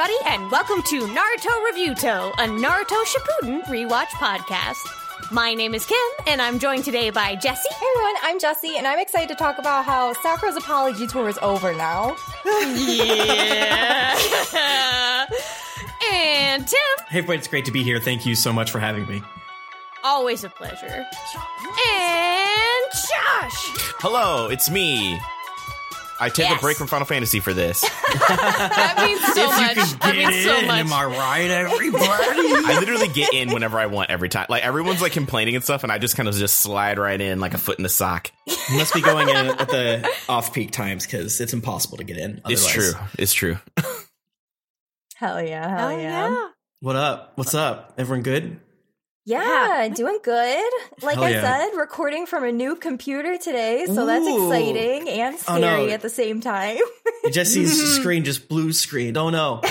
everybody, and welcome to Naruto Reviewto, a Naruto Shippuden rewatch podcast. My name is Kym, and I'm joined today by Jessy. Hey everyone, I'm Jessy, and I'm excited to talk about how Sakura's apology tour is over now. Yeah. and Tim. Hey, everybody, it's great to be here. Thank you so much for having me. Always a pleasure. And Josh. Hello, it's me. I take Yes. a break from Final Fantasy for this. That means so much. That means so much. am I right, everybody? I literally get in whenever I want every time. Like everyone's like complaining and stuff, and I just kind of just slide right in like a foot in the sock. you must be going in at the off-peak times because it's impossible to get in. It's true. It's true. Hell yeah, hell Oh, yeah. What up? What's up? Everyone good? Yeah, doing good. Like Hell I yeah. said, recording from a new computer today, so that's exciting and Oh, scary no. at the same time. Jesse's mm-hmm. screen just blue screen. Oh no!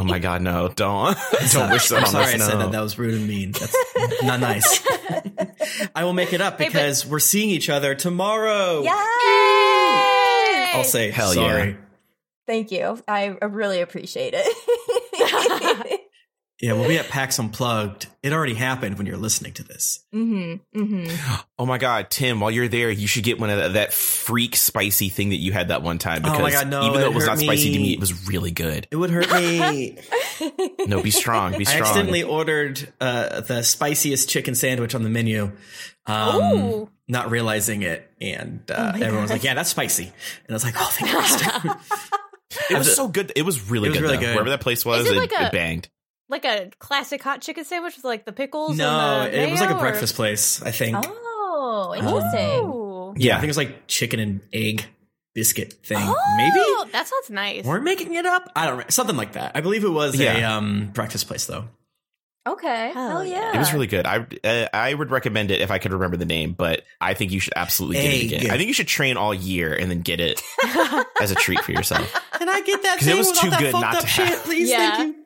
Oh my god, no! Don't don't wish that I'm on sorry us. I said that. That was rude and mean. That's not nice. I will make it up Hey, but- because we're seeing each other tomorrow. Yay! I'll say Hell sorry. yeah. Thank you. I I really appreciate it. Yeah, well we'll be at PAX Unplugged. It already happened when you're listening to this. mm-hmm. Mm-hmm. Oh my god, Tim! While you're there, you should get one of that, that freak spicy thing that you had that one time. Oh Because my God, no, even though it it was hurt not spicy to me. me, it was really good. It would hurt me. No, be strong. Be strong. I strong. accidentally ordered uh, the spiciest chicken sandwich on the menu, um, not realizing it, and uh, Oh everyone was like, "Yeah, that's spicy," and I was like, "Oh, thank Christ." It was so good. It was really It was good. really though. good. Wherever that place was, Is it it, like a- it banged. Like a classic hot chicken sandwich with like the pickles. no, and the it was like a or- breakfast place. I think. Oh, interesting. Ooh. Yeah, I think it was like chicken and egg biscuit thing. Oh, Maybe that sounds nice. we're making it up. I don't know, something like that. I believe it was a um, breakfast place though. Okay. Hell Hell, yeah. yeah. It was really good. I uh, I would recommend it if I could remember the name, but I think you should absolutely get it Egg. again. I think you should train all year and then get it as a treat for yourself. Can I get that? Because it was too good not to shit, have. please? Yeah. Thank you.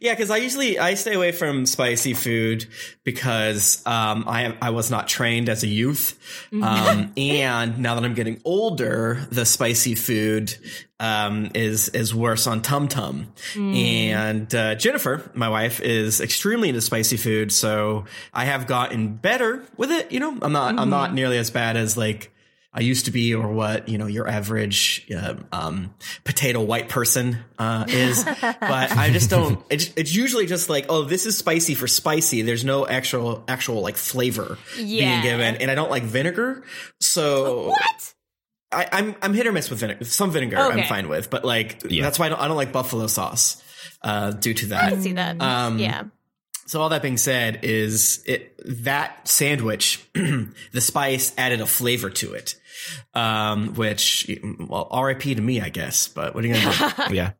Yeah, because I usually I stay away from spicy food because um, I I was not trained as a youth, um, and now that I'm getting older, the spicy food um, is is worse on Tum Tum. And uh, Jennifer, my wife, is extremely into spicy food, so I have gotten better with it. You know, I'm not I'm not nearly as bad as like. I used to be, or what you know, your average uh, um, potato white person uh, is, but I just don't. It's, it's usually just like, oh, this is spicy for spicy. There's no actual actual like flavor Yeah. being given, and I don't like vinegar, so What? I, I'm I'm hit or miss with vinegar. Some vinegar I'm fine with, but like Yeah. that's why I don't, I don't like buffalo sauce uh, due to that. I see that. Um, yeah. So all that being said, is it that sandwich, the spice added a flavor to it, um, which well, R.I.P. to me, I guess. But what are you gonna do? yeah.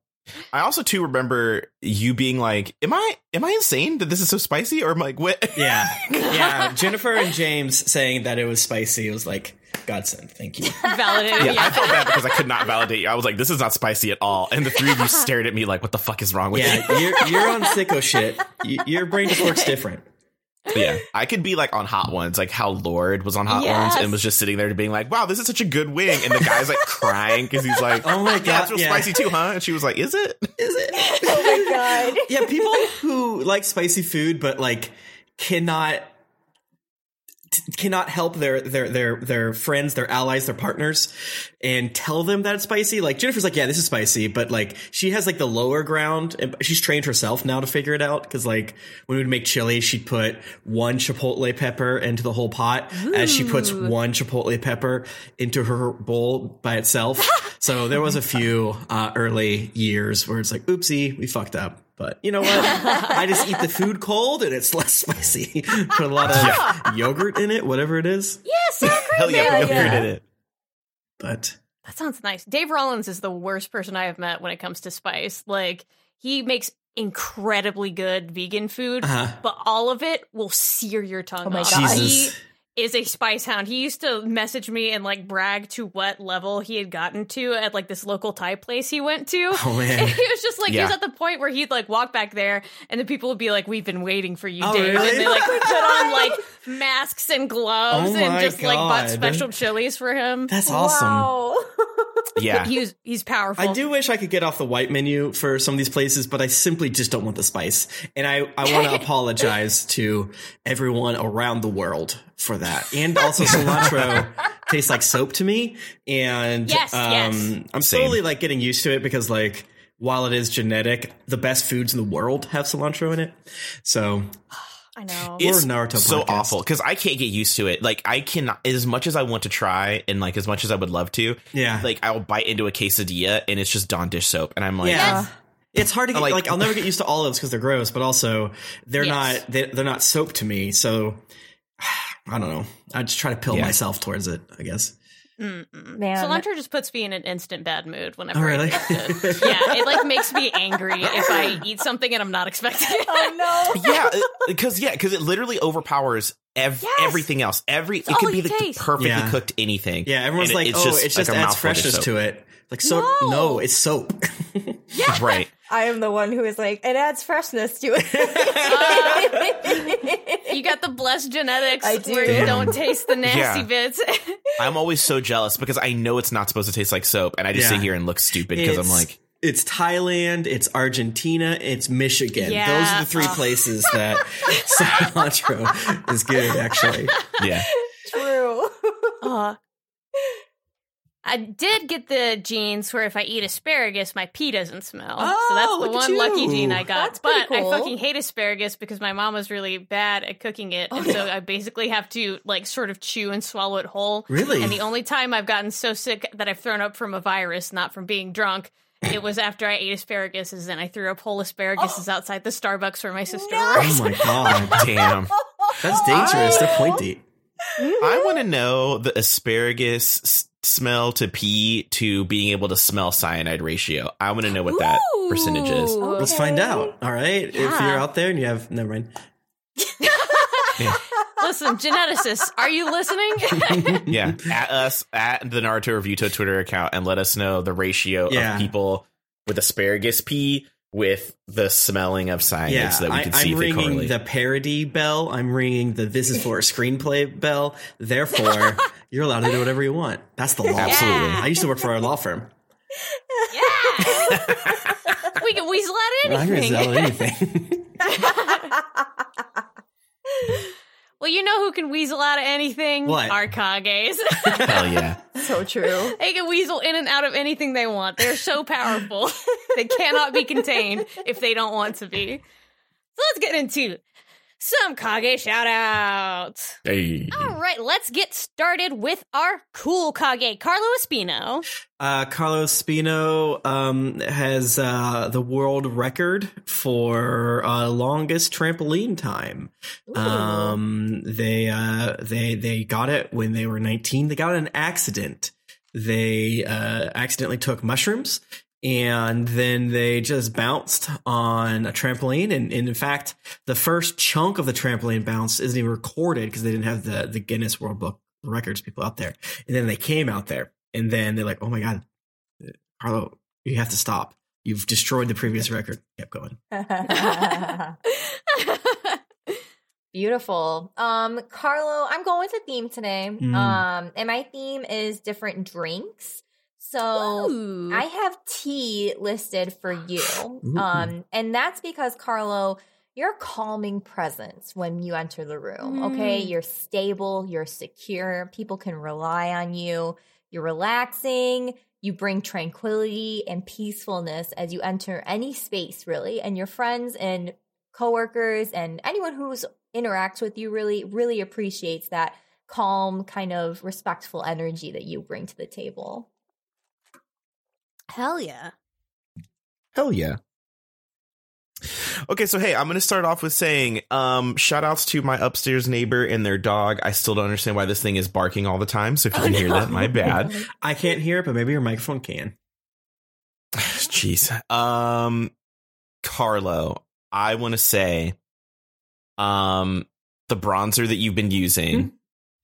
I also too remember you being like, "Am I am I insane that this is so spicy?" Or I'm like, "What?" yeah, yeah. Jennifer and James saying that it was spicy. It was like godsend. Thank you. Validated. Yeah, Yeah. I felt bad because I could not validate you. I was like, "This is not spicy at all," and the three of you stared at me like, "What the fuck is wrong with you?" Yeah, you're you're on sicko shit. Y- Your brain just works different. yeah, I could be like on Hot Ones, like how Lorde was on Hot Yes. Ones and was just sitting there being like, "Wow, this is such a good wing," and the guy's like crying because he's like, Oh my yeah, God, it's real yeah. spicy too, huh?" And she was like, "Is it? Is it? Oh my god. yeah, people who like spicy food but like cannot t- cannot help their their their their friends, their allies, their partners and tell them that it's spicy. Like Jennifer's like, "Yeah, this is spicy," but like she has like the lower ground and she's trained herself now to figure it out cuz like when we would make chili, she'd put one chipotle pepper into the whole pot as she puts one chipotle pepper into her bowl by itself. so there was a few uh, early years where it's like, "Oopsie, we fucked up." But you know what? I just eat the food cold and it's less spicy. Put a lot of yogurt in it, whatever it is. Yeah, sour cream. Hell yeah, Yeah, we yeah. did it. But That sounds nice. Dave Rollins is the worst person I have met when it comes to spice. Like, he makes incredibly good vegan food, uh, but all of it will sear your tongue. Oh my off. God. He Jesus. Is a spice hound. He used to message me and like brag to what level he had gotten to at like this local Thai place he went to. Oh, man. And he was just like, he was at the point where he'd like walk back there and the people would be like, We've been waiting for you, Oh, Dave. really? And they like put on like masks and gloves Oh and just like bought special chilies for him. that's awesome. Wow. Yeah. He's he's powerful. I do wish I could get off the white menu for some of these places, but I simply just don't want the spice. And I, I want to apologize to everyone around the world for that. And also cilantro tastes like soap to me. And Yes, um, yes. I'm Same. slowly like getting used to it because like while it is genetic, the best foods in the world have cilantro in it. So I know. We're it's Naruto so podcast. awful because I can't get used to it. Like I cannot, as much as I want to try, and like as much as I would love to, yeah. like I'll bite into a quesadilla and it's just Dawn dish soap, and I'm like, yeah. It's hard to get Like- like, I'll never get used to olives because they're gross, but also they're Yes. not they, they're not soap to me. So I don't know. I just try to pill Yeah. myself towards it. I guess. Mm-mm. Man. Cilantro just puts me in an instant bad mood whenever Oh, I really? taste it. yeah, it like makes me angry if I eat something and I'm not expecting it. oh no. yeah, uh, because yeah, because it literally overpowers ev- Yes. everything else. Every it all could be you the taste. perfectly Yeah. cooked anything. Yeah, everyone's And like, it- oh, it's just like a adds freshness to it. Like soap? No. No, it's soap. right. I am the one who is like, it adds freshness to it. You got the blessed genetics I do. where you don't taste the nasty Yeah. bits. I'm always so jealous because I know it's not supposed to taste like soap, and I just Yeah. sit here and look stupid because I'm like, it's Thailand, it's Argentina, it's Michigan. Yeah. Those are the three Oh. places that cilantro is good. Actually, yeah, True. Uh, I did get the genes where if I eat asparagus, my pee doesn't smell. Oh, so that's the at one lucky gene I got. That's but cool. I fucking hate asparagus because my mom was really bad at cooking it, and so I basically have to like sort of chew and swallow it whole. Really? And the only time I've gotten so sick that I've thrown up from a virus, not from being drunk. It was after I ate asparagus, and I threw up whole asparaguses outside the Starbucks where my sister No. works. oh my god, damn. that's dangerous. They're pointy. I want to know the asparagus s- smell to pee to being able to smell cyanide ratio. I want to know what that percentage is. Ooh. Let's find out. All right, if you're out there and you have never mind. Listen, geneticists, are you listening? Yeah, at us at the Naruto Reviewto Twitter account and let us know the ratio Yeah. of people with asparagus pee with the smelling of cyanide, Yeah, so that we I, can see I'm ringing the parody bell. I'm ringing the "This is for a screenplay" bell. Therefore, you're allowed to do whatever you want. That's the law. Absolutely. I used to work for a law firm. yeah. we can weasel out anything. I can anything. sell anything. Well, you know who can weasel out of anything? What? Our Kages. Hell yeah! so true. they can weasel in and out of anything they want. They're so powerful. they cannot be contained if they don't want to be. So let's get into some Kage shout outs. Hey. All right, let's get started with our cool Kage, Carlo Espino. Uh, Carlos Spino um, has uh, the world record for uh, longest trampoline time. Um, they uh, they they got it when they were 19. They got an accident. They uh, accidentally took mushrooms and then they just bounced on a trampoline. And, and in fact, the first chunk of the trampoline bounce isn't even recorded because they didn't have the the Guinness World Book records people out there. And then they came out there, and then they're like, "Oh my god, Carlo, you have to stop. You've destroyed the previous record." Kept going. Beautiful. Um, Carlo, I'm going with a theme today. Mm. Um, and my theme is different drinks. So Ooh. I have tea listed for you. Um, and that's because Carlo, you're a calming presence when you enter the room. Okay. Mm. You're stable, you're secure, people can rely on you, you're relaxing, you bring tranquility and peacefulness as you enter any space, really. And your friends and coworkers and anyone who's interacts with you really, really appreciates that calm, kind of respectful energy that you bring to the table. Hell yeah. Hell yeah. Okay, so hey, I'm gonna start off with saying, um, shout outs to my upstairs neighbor and their dog. I still don't understand why this thing is barking all the time, so if you Oh, can hear no. that, my bad. I can't hear it, but maybe your microphone can. Jeez. Um Carlo, I wanna say, um, the bronzer that you've been using, Hmm.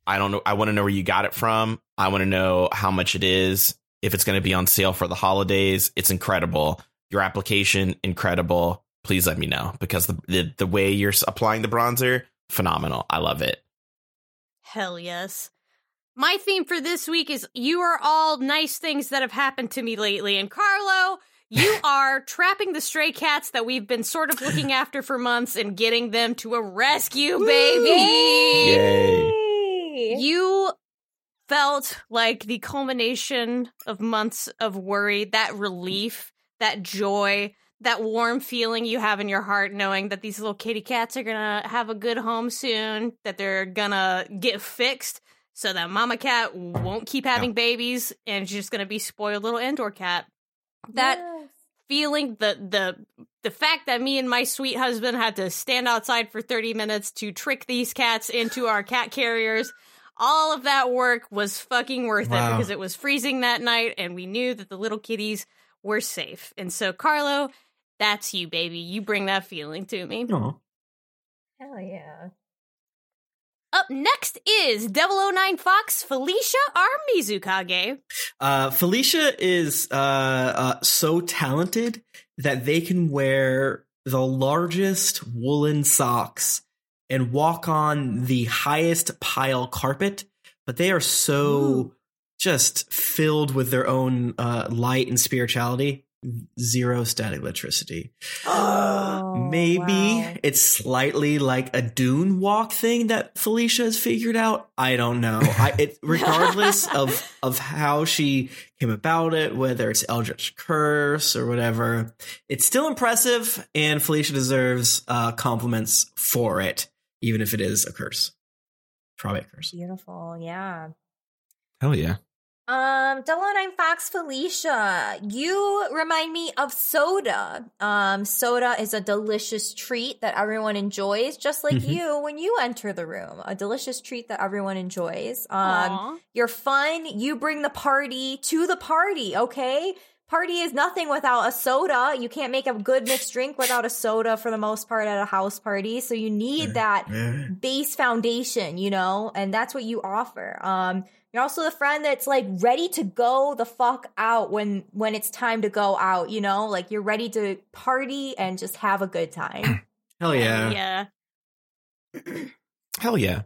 I don't know I wanna know where you got it from. I wanna know how much it is, if it's gonna be on sale for the holidays. It's incredible. Your application, incredible. Please let me know because the the, the way you're applying the bronzer, phenomenal. I love it. Hell yes. My theme for this week is you are all nice things that have happened to me lately. And Carlo, you are trapping the stray cats that we've been sort of looking after for months and getting them to a rescue, baby. Yay. You felt like the culmination of months of worry, that relief, that joy, that warm feeling you have in your heart knowing that these little kitty cats are gonna have a good home soon, that they're gonna get fixed so that mama cat won't keep having babies and she's just gonna be spoiled little indoor cat. That Yes. feeling the the the fact that me and my sweet husband had to stand outside for 30 minutes to trick these cats into our cat carriers all of that work was fucking worth Wow. it because it was freezing that night and we knew that the little kitties were safe and so carlo that's you baby you bring that feeling to me Aw. Hell yeah. up next is 009 fox felicia our mizukage Uh, Felicia is uh, uh, so talented that they can wear the largest woolen socks and walk on the highest pile carpet, but they are so just filled with their own uh, light and spirituality. Zero static electricity. Oh, Maybe wow. it's slightly like a dune walk thing that Felicia has figured out. I don't know. I, it, regardless of of how she came about it, whether it's Eldritch Curse or whatever, it's still impressive, and Felicia deserves uh, compliments for it, even if it is a curse. Probably a curse. Beautiful. Yeah. Hell yeah. Um, 009 Fox Felicia, you remind me of soda. Um, soda is a delicious treat that everyone enjoys, just like Mhm. you when you enter the room. A delicious treat that everyone enjoys. Um, Aw. you're fun. You bring the party to the party, okay? Party is nothing without a soda. You can't make a good mixed drink without a soda for the most part at a house party. So you need that base foundation, you know, and that's what you offer. Um, you're also the friend that's like ready to go the fuck out when when it's time to go out, you know, like you're ready to party and just have a good time. Hell yeah. yeah Hell yeah.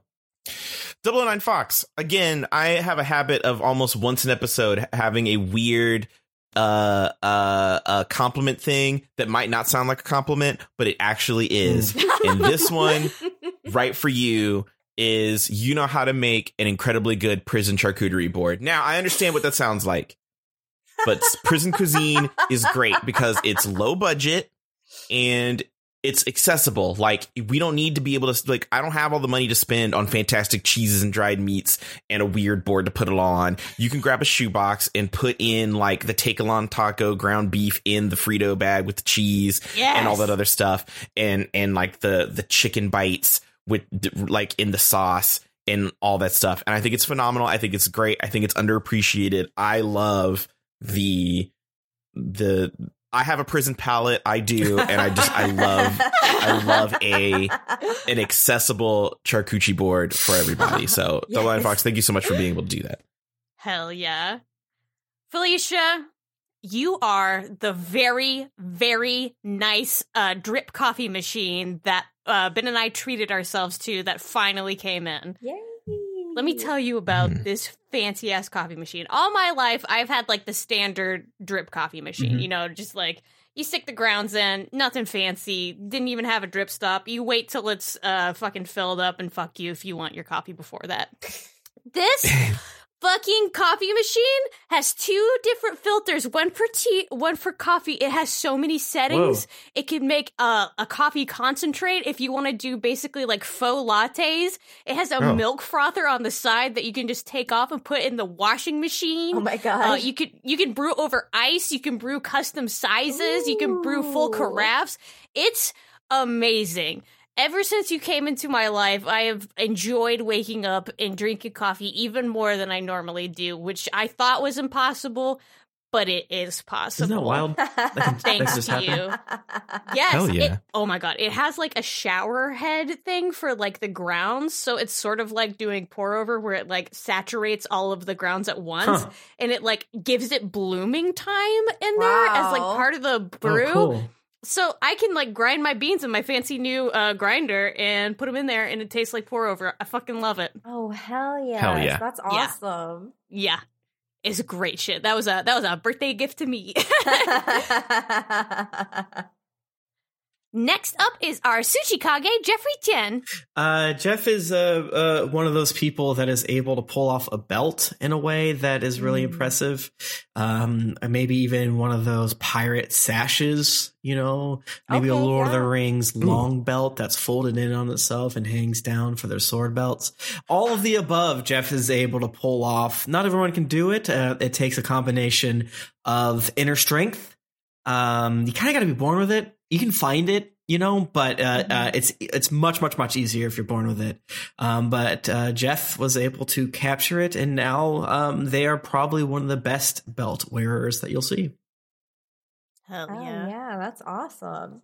009 Fox. Again, I have a habit of almost once an episode having a weird uh uh uh compliment thing that might not sound like a compliment, but it actually is. and this one, right for you, is you know how to make an incredibly good prison charcuterie board. Now, I understand what that sounds like. But prison cuisine is great because it's low budget and it's accessible. Like we don't need to be able to like I don't have all the money to spend on fantastic cheeses and dried meats and a weird board to put it all on. You can grab a shoebox and put in like the Takealon taco ground beef in the Frito bag with the cheese yes. and all that other stuff and and like the the chicken bites with like in the sauce and all that stuff. And I think it's phenomenal. I think it's great. I think it's underappreciated. I love the the I have a prison palate. I do, and I just I love I love a an accessible charcuterie board for everybody. So, Yes. Double Line Fox, thank you so much for being able to do that. Hell yeah. Felicia, you are the very, very nice uh, drip coffee machine that uh, Ben and I treated ourselves to that finally came in. Yay. Let me tell you about Mhm. this fancy ass coffee machine. All my life, I've had like the standard drip coffee machine, Mhm. you know, just like you stick the grounds in, nothing fancy, didn't even have a drip stop. You wait till it's uh, fucking filled up and fuck you if you want your coffee before that. This fucking coffee machine has two different filters one for tea one for coffee. It has so many settings. It can make a, a coffee concentrate. If you want to do basically like faux lattes it has a Oh. milk frother on the side that you can just take off and put in the washing machine. Oh my uh, you could you can brew over ice. You can brew custom sizes. You can brew full carafes. It's amazing Ever since you came into my life, I have enjoyed waking up and drinking coffee even more than I normally do, which I thought was impossible, but it is possible. Isn't that wild? That can, that Thanks can just to happen. you. Yes. Hell yeah. it- oh my god. It has like a shower head thing for like the grounds. So it's sort of like doing pour over where it like saturates all of the grounds at once Huh. and it like gives it blooming time in there as like part of the Oh, brew. cool. So I can like grind my beans in my fancy new uh, grinder and put them in there, and it tastes like pour over. I fucking love it. Oh hell yeah! Hell yeah. That's Yeah. awesome. Yeah, it's great shit. That was a that was a birthday gift to me. Next up is our sushi kage Jeffrey Tien. Uh, Jeff is uh, uh, one of those people that is able to pull off a belt in a way that is really Mm. impressive. Um, maybe even one of those pirate sashes, you know, maybe a Okay, Lord of the. Rings long belt that's folded in on itself and hangs down for their sword belts. All of the above, Jeff is able to pull off. Not everyone can do it. Uh, it takes a combination of inner strength. Um, you kind of got to be born with it. You can find it, you know, but uh, Mm-hmm. uh, it's it's much much much easier if you're born with it. Um, but uh, Jeff was able to capture it, and now um, they are probably one of the best belt wearers that you'll see. Hell Oh yeah. yeah, that's awesome.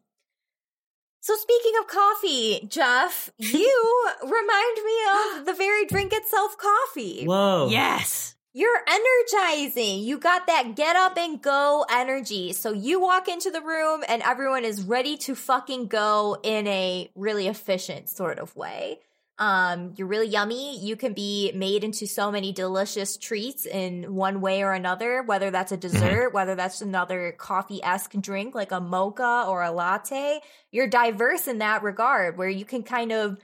So speaking of coffee, Jeff, you remind me of the very drink itself coffee. Whoa! Yes. You're energizing. You got that get up and go energy. So you walk into the room and everyone is ready to fucking go in a really efficient sort of way. Um, you're really yummy. You can be made into so many delicious treats in one way or another, whether that's a dessert, whether that's another coffee esque drink like a mocha or a latte. You're diverse in that regard where you can kind of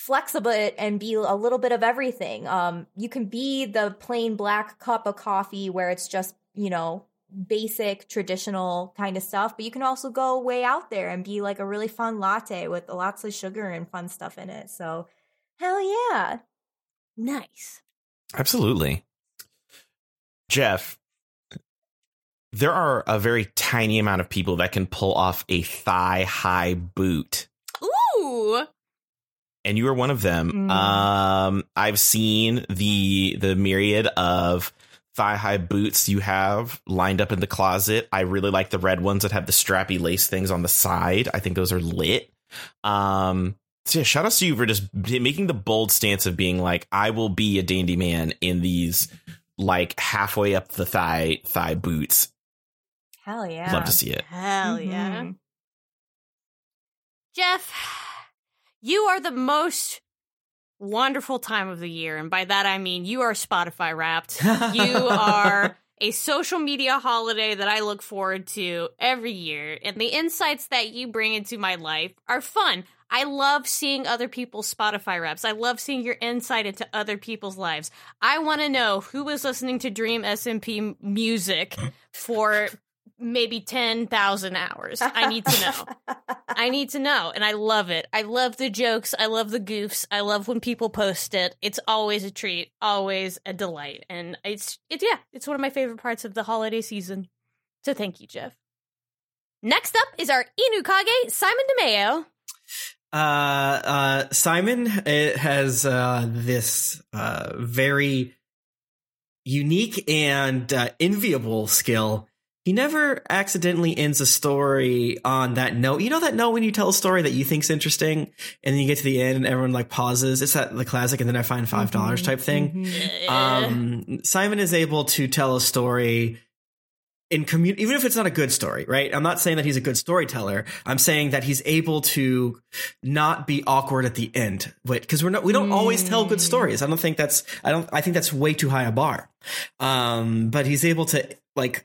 flexible and be a little bit of everything. Um, you can be the plain black cup of coffee where it's just, you know, basic traditional kind of stuff, but you can also go way out there and be like a really fun latte with lots of sugar and fun stuff in it. So, hell yeah. Nice. Absolutely. Jeff, there are a very tiny amount of people that can pull off a thigh high boot. Ooh. And you are one of them. Mm. Um, I've seen the the myriad of thigh high boots you have lined up in the closet. I really like the red ones that have the strappy lace things on the side. I think those are lit. Um, so yeah, shout out to you for just making the bold stance of being like, I will be a dandy man in these like halfway up the thigh thigh boots. Hell yeah. Love to see it. Hell yeah. Mhm. Jeff, you are the most wonderful time of the year. And by that, I mean you are Spotify wrapped. You are a social media holiday that I look forward to every year. And the insights that you bring into my life are fun. I love seeing other people's Spotify wraps. I love seeing your insight into other people's lives. I want to know who was listening to Dream SMP music for maybe 10,000 hours. I need to know. I need to know, and I love it. I love the jokes. I love the goofs. I love when people post it. It's always a treat, always a delight, and it's it's yeah, it's one of my favorite parts of the holiday season. So thank you, Jeff. Next up is our Inukage Simon DeMeo. Uh, uh, Simon has uh, this uh, very unique and uh, enviable skill. He never accidentally ends a story on that note. You know that note when you tell a story that you think's interesting, and then you get to the end and everyone like pauses. It's that the classic, and then I find five dollars type thing. Mhm. Um, Simon is able to tell a story in commu- even if it's not a good story, right? I'm not saying that he's a good storyteller. I'm saying that he's able to not be awkward at the end, because we're not we don't always tell good stories. I don't think that's I don't I think that's way too high a bar. Um, but he's able to like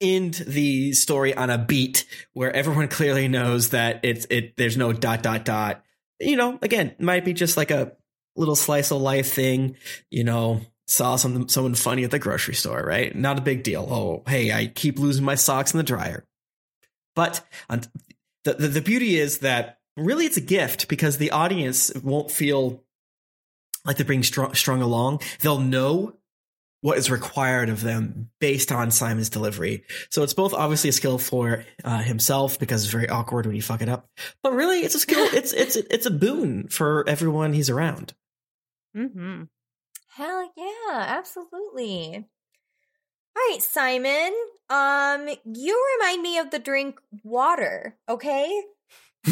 end the story on a beat where everyone clearly knows that it's it there's no dot dot dot. You know, again, might be just like a little slice of life thing, you know, saw something someone funny at the grocery store, right? Not a big deal. Oh, hey, I keep losing my socks in the dryer. But on, the, the the beauty is that really it's a gift because the audience won't feel like they're being strung, strung along. They'll know what is required of them based on Simon's delivery. So it's both obviously a skill for uh, himself because it's very awkward when you fuck it up, but really it's a skill. it's it's it's a boon for everyone he's around. Mm-hmm. Hell yeah, absolutely. All right, Simon. Um, you remind me of the drink water, okay?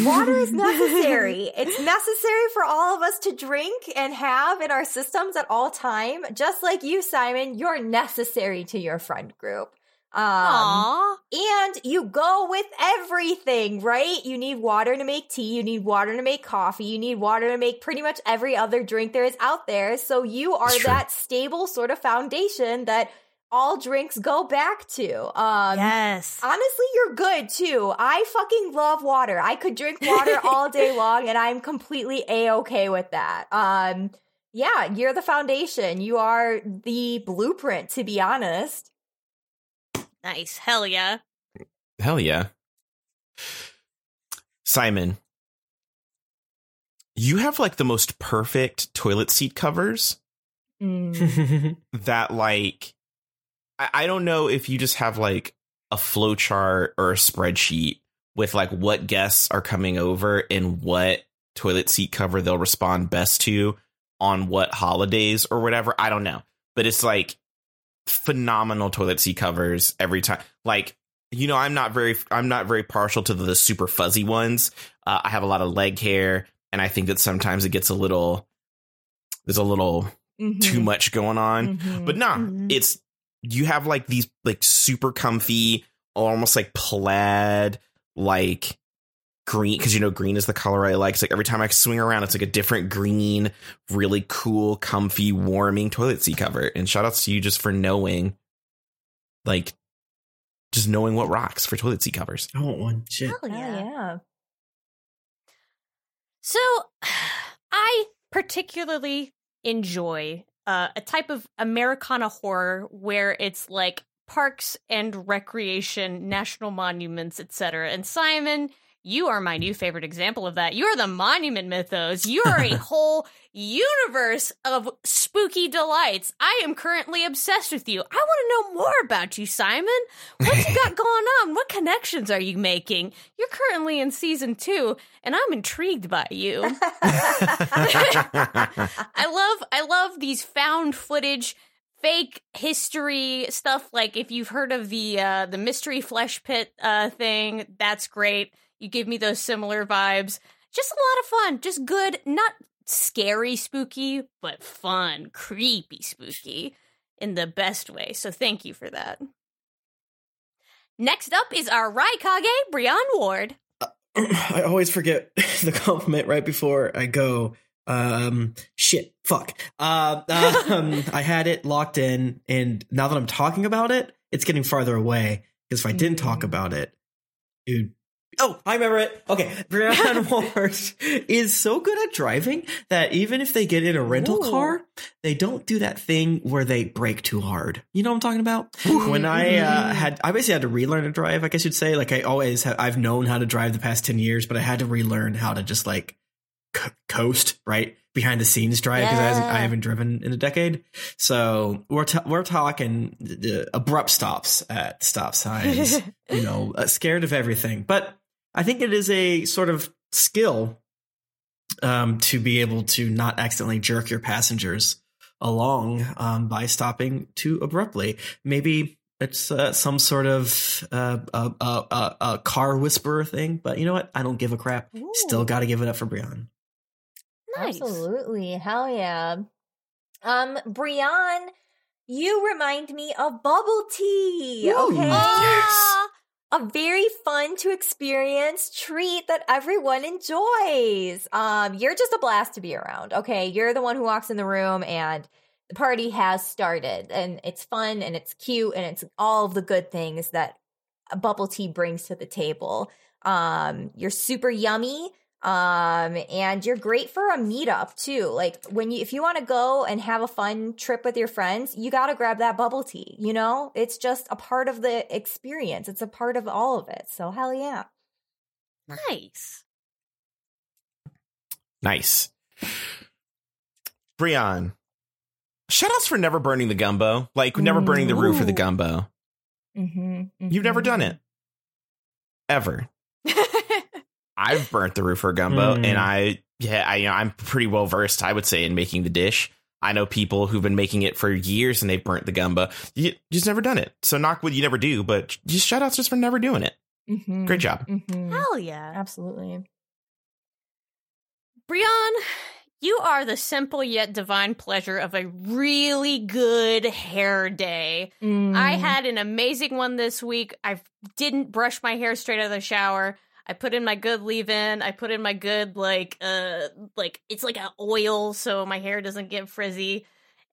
Water is necessary. it's necessary for all of us to drink and have in our systems at all time. Just like you, Simon, you're necessary to your friend group. Um, Aww. and you go with everything, right? You need water to make tea. You need water to make coffee. You need water to make pretty much every other drink there is out there. So you are that stable sort of foundation that all drinks go back to. Um, yes. Honestly, you're good too. I fucking love water. I could drink water all day long and I'm completely a-okay with that. Um, yeah, you're the foundation. You are the blueprint, to be honest. Nice. Hell yeah. Hell yeah. Simon, you have like the most perfect toilet seat covers Mm. that like I, I don't know if you just have like a flowchart or a spreadsheet with like what guests are coming over and what toilet seat cover they'll respond best to on what holidays or whatever. I don't know. But it's like phenomenal toilet seat covers every time. Like, you know, I'm not very I'm not very partial to the super fuzzy ones. Uh, I have a lot of leg hair and I think that sometimes it gets a little there's a little Mhm. too much going on. Mhm. But nah, Mhm. it's you have like these like super comfy, almost like plaid, like green because you know green is the color I like. It's like every time I swing around, it's like a different green, really cool, comfy, warming toilet seat cover. And shout outs to you just for knowing, like, just knowing what rocks for toilet seat covers. I want one. Shit. Hell Oh, yeah. yeah. So, I particularly enjoy uh, a type of Americana horror where it's like parks and recreation, national monuments, etc. And Simon, you are my new favorite example of that. You're the monument mythos. You are a whole universe of spooky delights. I am currently obsessed with you. I want to know more about you, Simon. What you got going on? What connections are you making? You're currently in season two, and I'm intrigued by you. I love I love these found footage fake history stuff like if you've heard of the uh the mystery flesh pit uh thing that's great you give me those similar vibes just a lot of fun just good not scary spooky but fun creepy spooky in the best way so thank you for that next up is our raikage brian ward I always forget the compliment right before I go. Um, shit, fuck. Uh, um, I had it locked in, and now that I'm talking about it, it's getting farther away. Because if I didn't talk Mm. about it, dude. Oh, I remember it. Okay, Brian Ward is so good at driving that even if they get in a rental Ooh. car, they don't do that thing where they brake too hard. You know what I'm talking about? when I uh, had, I basically had to relearn to drive. I guess you'd say. Like I always, have, I've known how to drive the past ten years, but I had to relearn how to just like co- coast right behind the scenes drive because I, I haven't driven in a decade. So we're t- we're talking the abrupt stops at stop signs. you know, uh, scared of everything. But I think it is a sort of skill um, to be able to not accidentally jerk your passengers along um, by stopping too abruptly. Maybe it's uh, some sort of uh, uh, uh, uh, uh, car whisperer thing, but you know what? I don't give a crap. Still got to give it up for Brian. nice Absolutely. Hell yeah. Um, Brian, you remind me of bubble tea. Ooh. Okay. Ah, A very fun to experience treat that everyone enjoys. Um, you're just a blast to be around. Okay. You're the one who walks in the room and the party has started and it's fun and it's cute and it's all of the good things that bubble tea brings to the table. Um, you're super yummy. Um, and you're great for a meetup too. Like when you, if you want to go and have a fun trip with your friends, you got to grab that bubble tea. You know, it's just a part of the experience. It's a part of all of it. So hell yeah. nice Nice. Brian, shout outs for never burning the gumbo. Like, never burning the roof of the Ooh. gumbo. Mm-hmm, You've never done it. Ever. I've burnt the roof for gumbo, Mm. and I, yeah, I, you know, I'm pretty well versed, I would say, in making the dish. I know people who've been making it for years and they've burnt the gumbo. You just never done it. So, knock wood, you never do, but just shout outs just for never doing it. Mm-hmm. Great job. Mm-hmm. hell yeah Absolutely. Brian, You are the simple yet divine pleasure of a really good hair day. Mm. I had an amazing one this week. I didn't brush my hair straight out of the shower. I put in my good leave in. I put in my good like uh like it's like an oil so my hair doesn't get frizzy.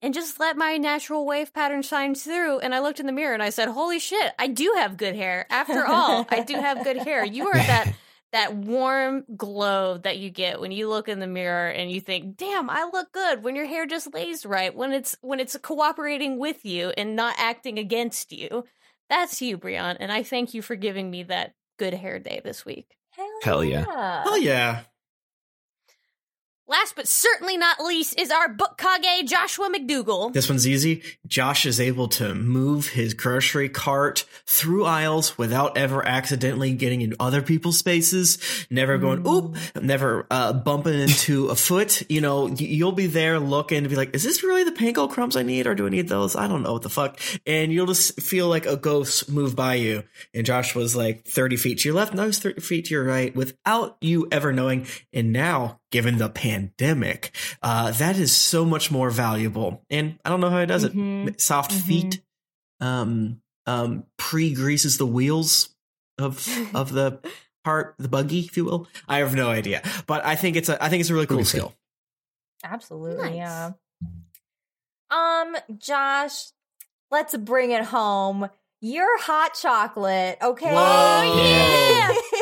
And just let my natural wave pattern shine through. And I looked in the mirror and I said, Holy shit, I do have good hair. After all, I do have good hair. You are that that warm glow that you get when you look in the mirror and you think, "Damn, I look good." When your hair just lays right, when it's when it's cooperating with you and not acting against you. That's you, Brian, and I thank you for giving me that good hair day this week. Hell, Hell yeah. Hell yeah. Last but certainly not least is our book kage Joshua McDougal. This one's easy. Josh is able to move his grocery cart through aisles without ever accidentally getting in other people's spaces, never going, oop, never uh, bumping into a foot. You know, you'll be there looking and be like, is this really the panko crumbs I need or do I need those? I don't know what the fuck. And you'll just feel like a ghost move by you. And Josh was like 30 feet to your left, no, it's 30 feet to your right without you ever knowing. And now, given the pandemic, uh, that is so much more valuable. And I don't know how he does it. Mhm. Soft Mhm. feet, um, um, pre greases the wheels of of the part, the buggy, if you will. I have no idea, but I think it's a I think it's a really cool Pretty sick. skill. Absolutely, Nice. yeah. Um, Josh, let's bring it home. Your hot chocolate, okay? Whoa.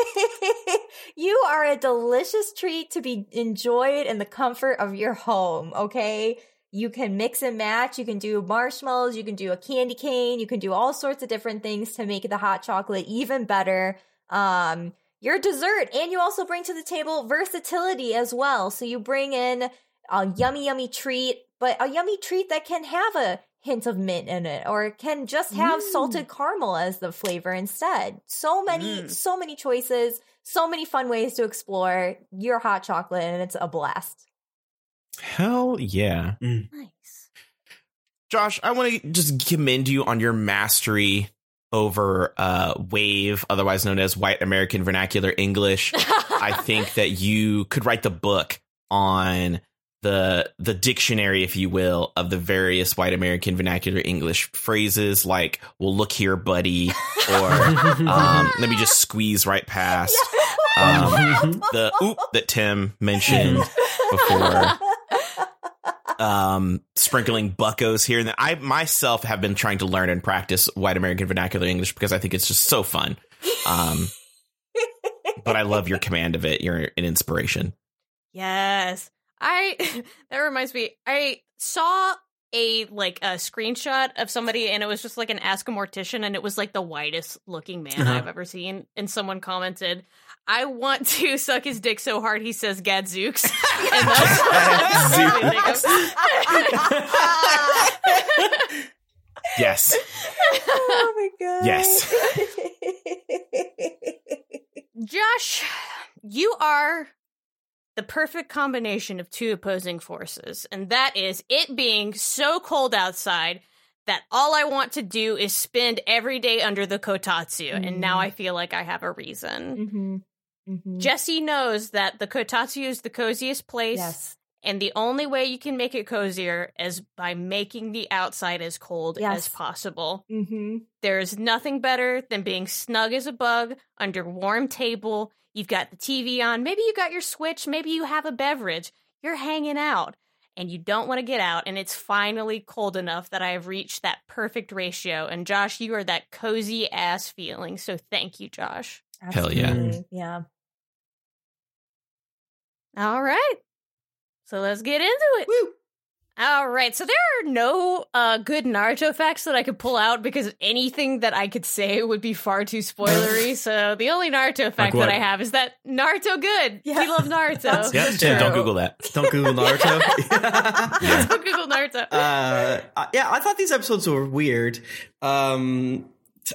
you are a delicious treat to be enjoyed in the comfort of your home, okay? You can mix and match. You can do marshmallows. You can do a candy cane. You can do all sorts of different things to make the hot chocolate even better. Um, your dessert, and you also bring to the table versatility as well. So you bring in a yummy, yummy treat, but a yummy treat that can have a hint of mint in it, or can just have Mm. salted caramel as the flavor instead. So many, Mm. so many choices, so many fun ways to explore your hot chocolate, and it's a blast. Hell yeah. Nice. Josh, I want to just commend you on your mastery over uh, Wave, otherwise known as White American Vernacular English. I think that you could write the book on the the dictionary, if you will, of the various white American vernacular English phrases like "Well, look here, buddy," or um, "Let me just squeeze right past." Um, the oop that Tim mentioned before um sprinkling buckos here and there. I myself have been trying to learn and practice white American vernacular English because I think it's just so fun. Um but I love your command of it. You're an inspiration. Yes. I that reminds me. I saw a like a screenshot of somebody and it was just like an ask a mortician and it was like the whitest looking man Uh-huh. I've ever seen and someone commented I want to suck his dick so hard he says gadzooks. and that's what made me think of- Yes. oh my god. Yes. Josh, you are the perfect combination of two opposing forces, and that is it being so cold outside that all I want to do is spend every day under the kotatsu, and now Mm. I feel like I have a reason. hmm hmm Jessy knows that the kotatsu is the coziest place, Yes. And the only way you can make it cozier is by making the outside as cold Yes. as possible. hmm There's nothing better than being snug as a bug under warm table. You've got the TV on. Maybe you got your Switch. Maybe you have a beverage. You're hanging out and you don't want to get out. And it's finally cold enough that I have reached that perfect ratio. And Josh, you are that cozy ass feeling. So thank you, Josh. Hell yeah. Yeah. All right. So let's get into it. All right. So there are no uh, good Naruto facts that I could pull out because anything that I could say would be far too spoilery. so the only Naruto fact what? that I have is that Naruto good. Yeah. We love Naruto. That's Yeah, don't Google that. Don't Google Naruto. Yeah. So Google Naruto. uh, yeah, I thought these episodes were weird. Um,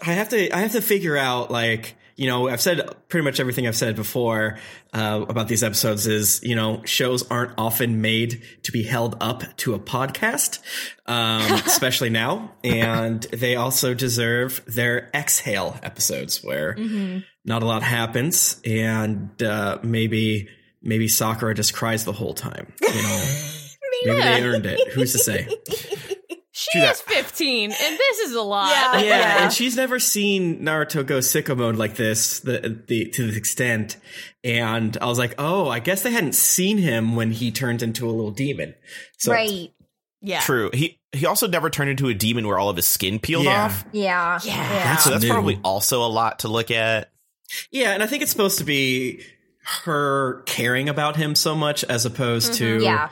I have to, I have to figure out like, you know, I've said pretty much everything I've said before uh, about these episodes is, you know, shows aren't often made to be held up to a podcast, um, especially now, and they also deserve their exhale episodes where hmm not a lot happens and uh, maybe maybe Sakura just cries the whole time. You know, maybe they earned it. Who's to say? She Do is that. 15, and this is a lot. Yeah. yeah, and she's never seen Naruto go sicko mode like this, the, the to this extent. And I was like, oh, I guess they hadn't seen him when he turned into a little demon. So right. yeah. True. He he also never turned into a demon where all of his skin peeled Yeah. off. Yeah. Yeah. That's So that's new. probably also a lot to look at. Yeah, and I think it's supposed to be her caring about him so much as opposed to mm-hmm. Yeah.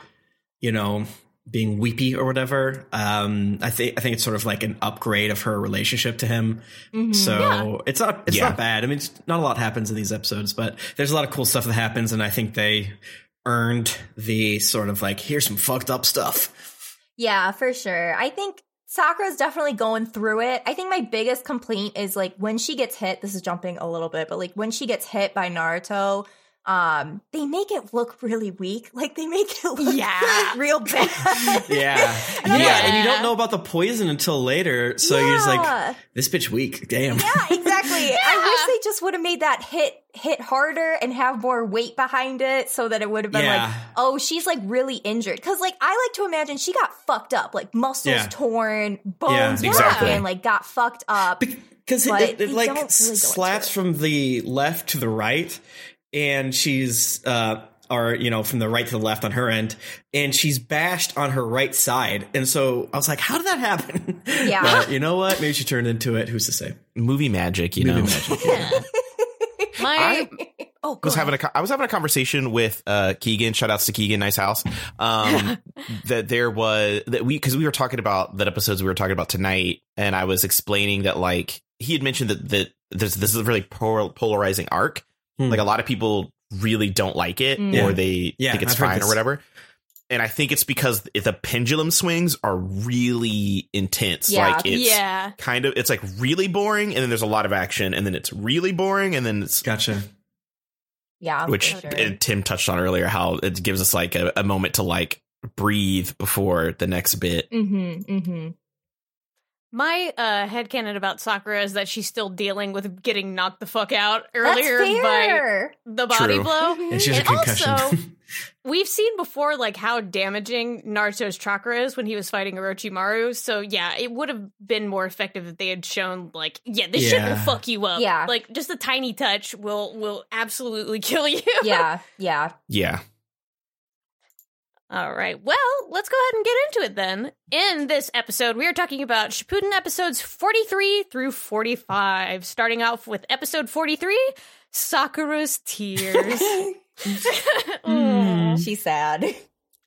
you know being weepy or whatever. Um, I think I think it's sort of like an upgrade of her relationship to him. Mhm. So it's not it's Yeah. not bad. I mean, it's, not a lot happens in these episodes, but there's a lot of cool stuff that happens, and I think they earned the sort of like here's some fucked up stuff. Yeah, for sure. I think Sakura's definitely going through it. I think my biggest complaint is like when she gets hit, this is jumping a little bit, but like when she gets hit by Naruto, um, they make it look really weak. Like they make it look Yeah. real bad. Yeah, And yeah, like- and you don't know about the poison until later, so you're just like this bitch weak. Damn. Yeah, exactly. I wish they just would have made that hit hit harder and have more weight behind it so that it would have been Yeah. like, oh, she's like really injured. Cause like I like to imagine she got fucked up, like muscles Yeah. torn, bones Yeah, broken, exactly. like got fucked up. because it, it, it like don't really go into slats it. from the left to the right and she's uh or you know from the right to the left on her end and she's bashed on her right side and so i was like how did that happen Yeah. but you know what maybe she turned into it who's to say Movie magic, you Movie know. magic. Yeah. My I- oh, was having ahead. a co- I was having a conversation with uh Keegan. Shout outs to Keegan, nice house. Um, that there was that we because we were talking about that episodes we were talking about tonight, and I was explaining that like he had mentioned that that this this is a really polarizing arc. Hmm. Like a lot of people really don't like it, Mm. or they Yeah, think it's I've fine or whatever. And I think it's because the pendulum swings are really intense. Yeah. Like it's yeah. kind of it's like really boring, and then there's a lot of action, and then it's really boring, and then it's gotcha yeah. which sure. Tim touched on earlier, how it gives us like a, a moment to like breathe before the next bit. Mm-hmm. Mm-hmm. My uh, headcanon about Sakura is that she's still dealing with getting knocked the fuck out earlier by the body True. blow. and she has And a concussion also- We've seen before like how damaging Naruto's chakra is when he was fighting Orochimaru. So yeah, it would have been more effective if they had shown like, yeah, this shit will Yeah. fuck you up. Yeah. Like just a tiny touch will will absolutely kill you. yeah. Yeah. Yeah. All right. Well, let's go ahead and get into it then. In this episode, we are talking about Shippuden episodes 43 through 45. Starting off with episode 43, Sakura's Tears. Aw. She's sad.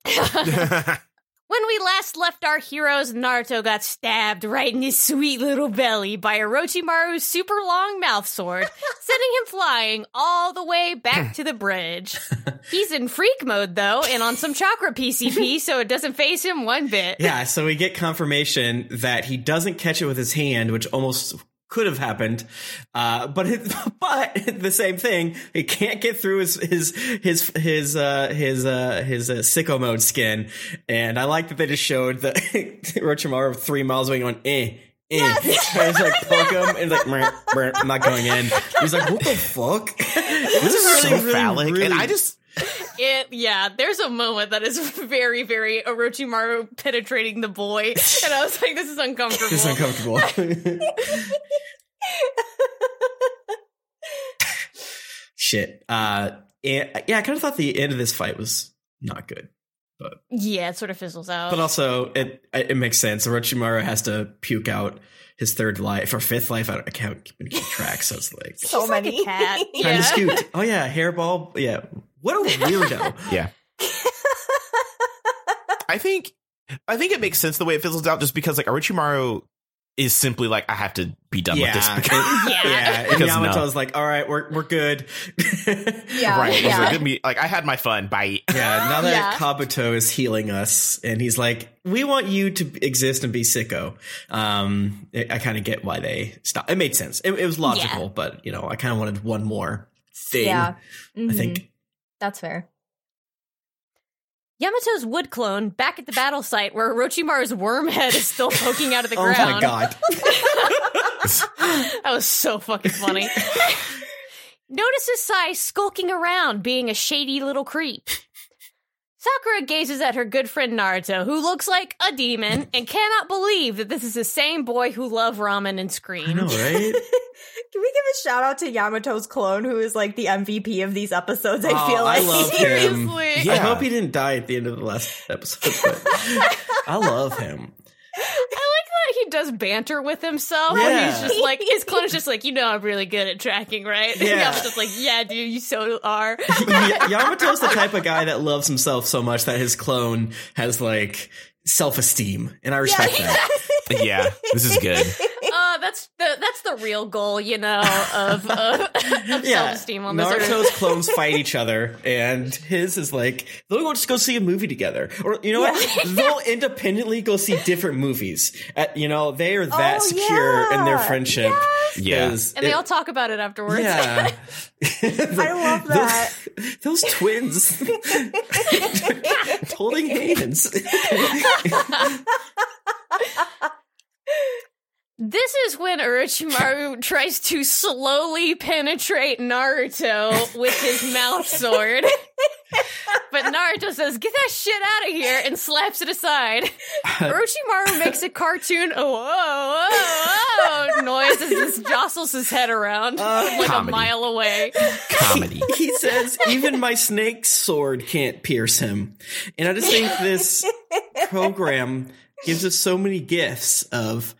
When we last left our heroes, Naruto got stabbed right in his sweet little belly by Orochimaru's super long mouth sword, sending him flying all the way back to the bridge. He's in freak mode though, and on some chakra PCP, so it doesn't phase him one bit. yeah so we get confirmation that he doesn't catch it with his hand which almost could have happened uh but it, but the same thing he can't get through his his his his uh his uh his uh, sicko mode skin and i like that they just showed the Orochimaru three miles away going eh Eh. And he's like poke him and like "Meh, meh, I'm not going in. He's like, what the fuck? this is so phallic, and I just It, yeah, there's a moment that is very, very Orochimaru penetrating the boy, and I was like, this is uncomfortable. it's uncomfortable. Shit. Uh, and, yeah, I kind of thought the end of this fight was not good, But Yeah, it sort of fizzles out. but also it it makes sense. Orochimaru has to puke out his third life or fifth life. I, don't, I can't keep, keep track, so it's like So She's like many. a cat. time Yeah. to scoot. Oh yeah, hairball. Yeah, what a weirdo. yeah. I think I think it makes sense the way it fizzles out, just because like Orochimaru is simply like I have to be done with this. yeah, Because, Yeah. yeah. And Because Yamato's no. like, all right, we're we're good. Yeah. right? Yeah. like, me- like I had my fun. Bye. Yeah, now that Yeah. Kabuto is healing us, and he's like, "We want you to exist and be sicko." Um, I, I kind of get why they stopped. It made sense. It, it was logical, Yeah. but you know, I kind of wanted one more thing. Yeah. I Mhm. think. That's fair. Yamato's wood clone back at the battle site where Orochimaru's worm head is still poking out of the ground. Oh my god! that was so fucking funny. notices Sai skulking around, being a shady little creep. Sakura gazes at her good friend Naruto, who looks like a demon, and cannot believe that this is the same boy who loved ramen and I know, right? Can we give a shout out to Yamato's clone, who is like the MVP of these episodes? I Oh, feel like I love him. Seriously. I hope he didn't die at the end of the last episode. But I love him. I like that he does banter with himself. where Yeah. He's just like his clone is just like, you know, I'm really good at tracking, right? And Yeah. Yamato's just like, yeah, dude, you so are. Y- Yamato's the type of guy that loves himself so much that his clone has like self esteem, and I respect that. yeah, this is good. That's the that's the real goal, you know, of, uh, of Yeah, self-esteem on this. Naruto's clones fight each other, and his is like they'll go just go see a movie together, or you know what? They'll independently go see different movies. At, you know, they are that Oh, secure in their yeah. friendship. Yeah. 'cause And they it- all talk about it afterwards. Yeah, I love that. Those, those twins holding hands. This is when Orochimaru tries to slowly penetrate Naruto with his mouth sword. but Naruto says, Get that shit out of here, and slaps it aside. Orochimaru makes a cartoon, oh, whoa, whoa, whoa, noise as this jostles his head around uh, like Comedy. a mile away. Comedy. he says, even my snake sword can't pierce him. And I just think this program gives us so many gifts of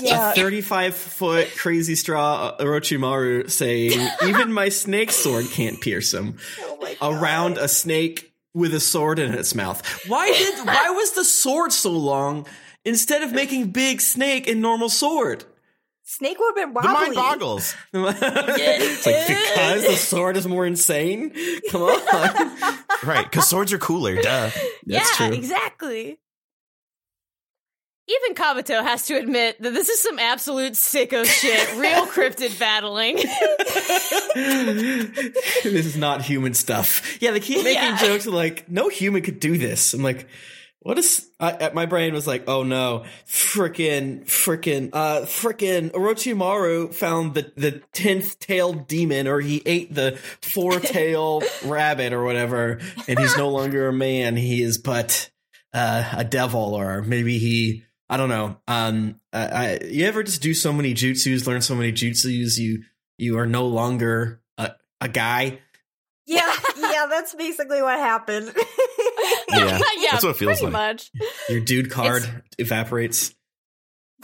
Yeah. 35 foot crazy straw Orochimaru saying, even my snake sword can't pierce him. Oh. Around a snake with a sword in its mouth. Why did, why was the sword so long instead of making big snake and normal sword? Snake would have been wobbly. The wobbly. mind boggles. it's like, because the sword is more insane? Come on. Right, because swords are cooler. Duh. That's yeah, true. exactly. Even Kabuto has to admit that this is some absolute sicko shit. Real cryptid battling. this is not human stuff. Yeah, they keep making Yeah. jokes like no human could do this. I'm like, what is? I, my brain was like, oh no, frickin', frickin', uh, frickin' Orochimaru found the the tenth tailed demon, or he ate the four tail rabbit, or whatever, and he's no longer a man. He is but uh, a devil, or maybe he. I don't know. Um, I, I, you ever just do so many jutsus, learn so many jutsus, you you are no longer a, a guy. Yeah, yeah, that's basically what happened. Yeah, yeah, that's what it feels pretty like. much. Your dude card evaporates.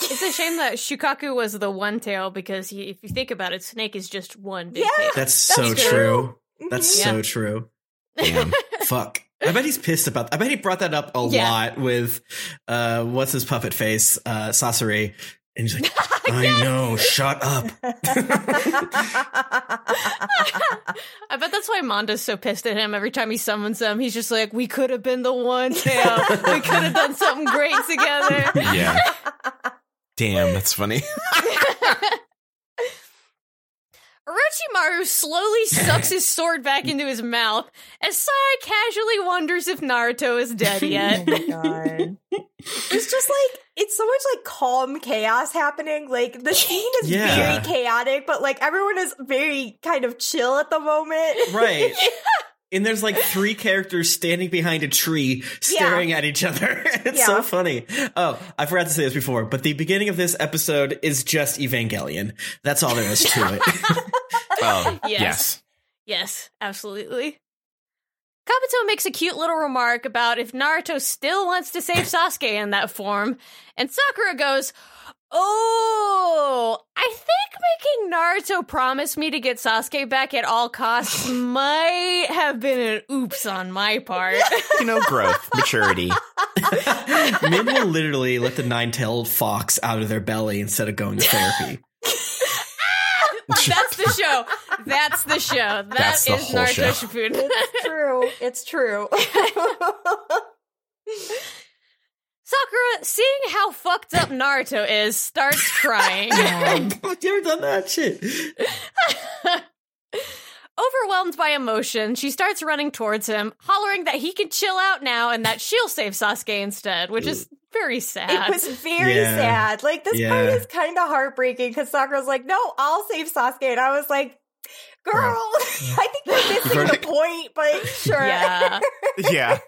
It's a shame that Shukaku was the one tail because he, if you think about it, Snake is just one big Yeah. tail. That's so That's true. That's Yeah. so true. Damn. Fuck. I bet he's pissed about. I bet he brought that up a Yeah. lot with uh what's his puppet face, uh Sasori. And he's like, I know, shut up. I bet that's why Manda's so pissed at him every time he summons them. He's just like, we could have been the one tail. we could have done something great together. Yeah. Damn, that's funny. Orochimaru slowly sucks his sword back into his mouth as Sai casually wonders if Naruto is dead oh yet. my god. It's just like it's so much like calm chaos happening. Like the scene is Yeah. very chaotic, but like everyone is very kind of chill at the moment. Right. And there's like three characters standing behind a tree staring at each other. It's Yeah. so funny. Oh, I forgot to say this before, but the beginning of this episode is just Evangelion. That's all there is to it. Oh, Yes. yes. yes, absolutely. Kabuto makes a cute little remark about if Naruto still wants to save Sasuke in that form, and Sakura goes, Oh, I think making Naruto promise me to get Sasuke back at all costs might have been an oops on my part. You know, growth, maturity. Men will literally let the nine-tailed fox out of their belly instead of going to therapy. That's the show. That's the show. That That's is Naruto. Shippuden. It's true. It's true. Sakura, seeing how fucked up Naruto is, starts crying. Have you ever done that shit? Overwhelmed by emotion, she starts running towards him, hollering that he can chill out now and that she'll save Sasuke instead, which is very sad. It was very Yeah. sad. Like this part is kind of heartbreaking because Sakura's like, "No, I'll save Sasuke," and I was like, Girl, I think you're missing the point, but sure. Yeah. yeah.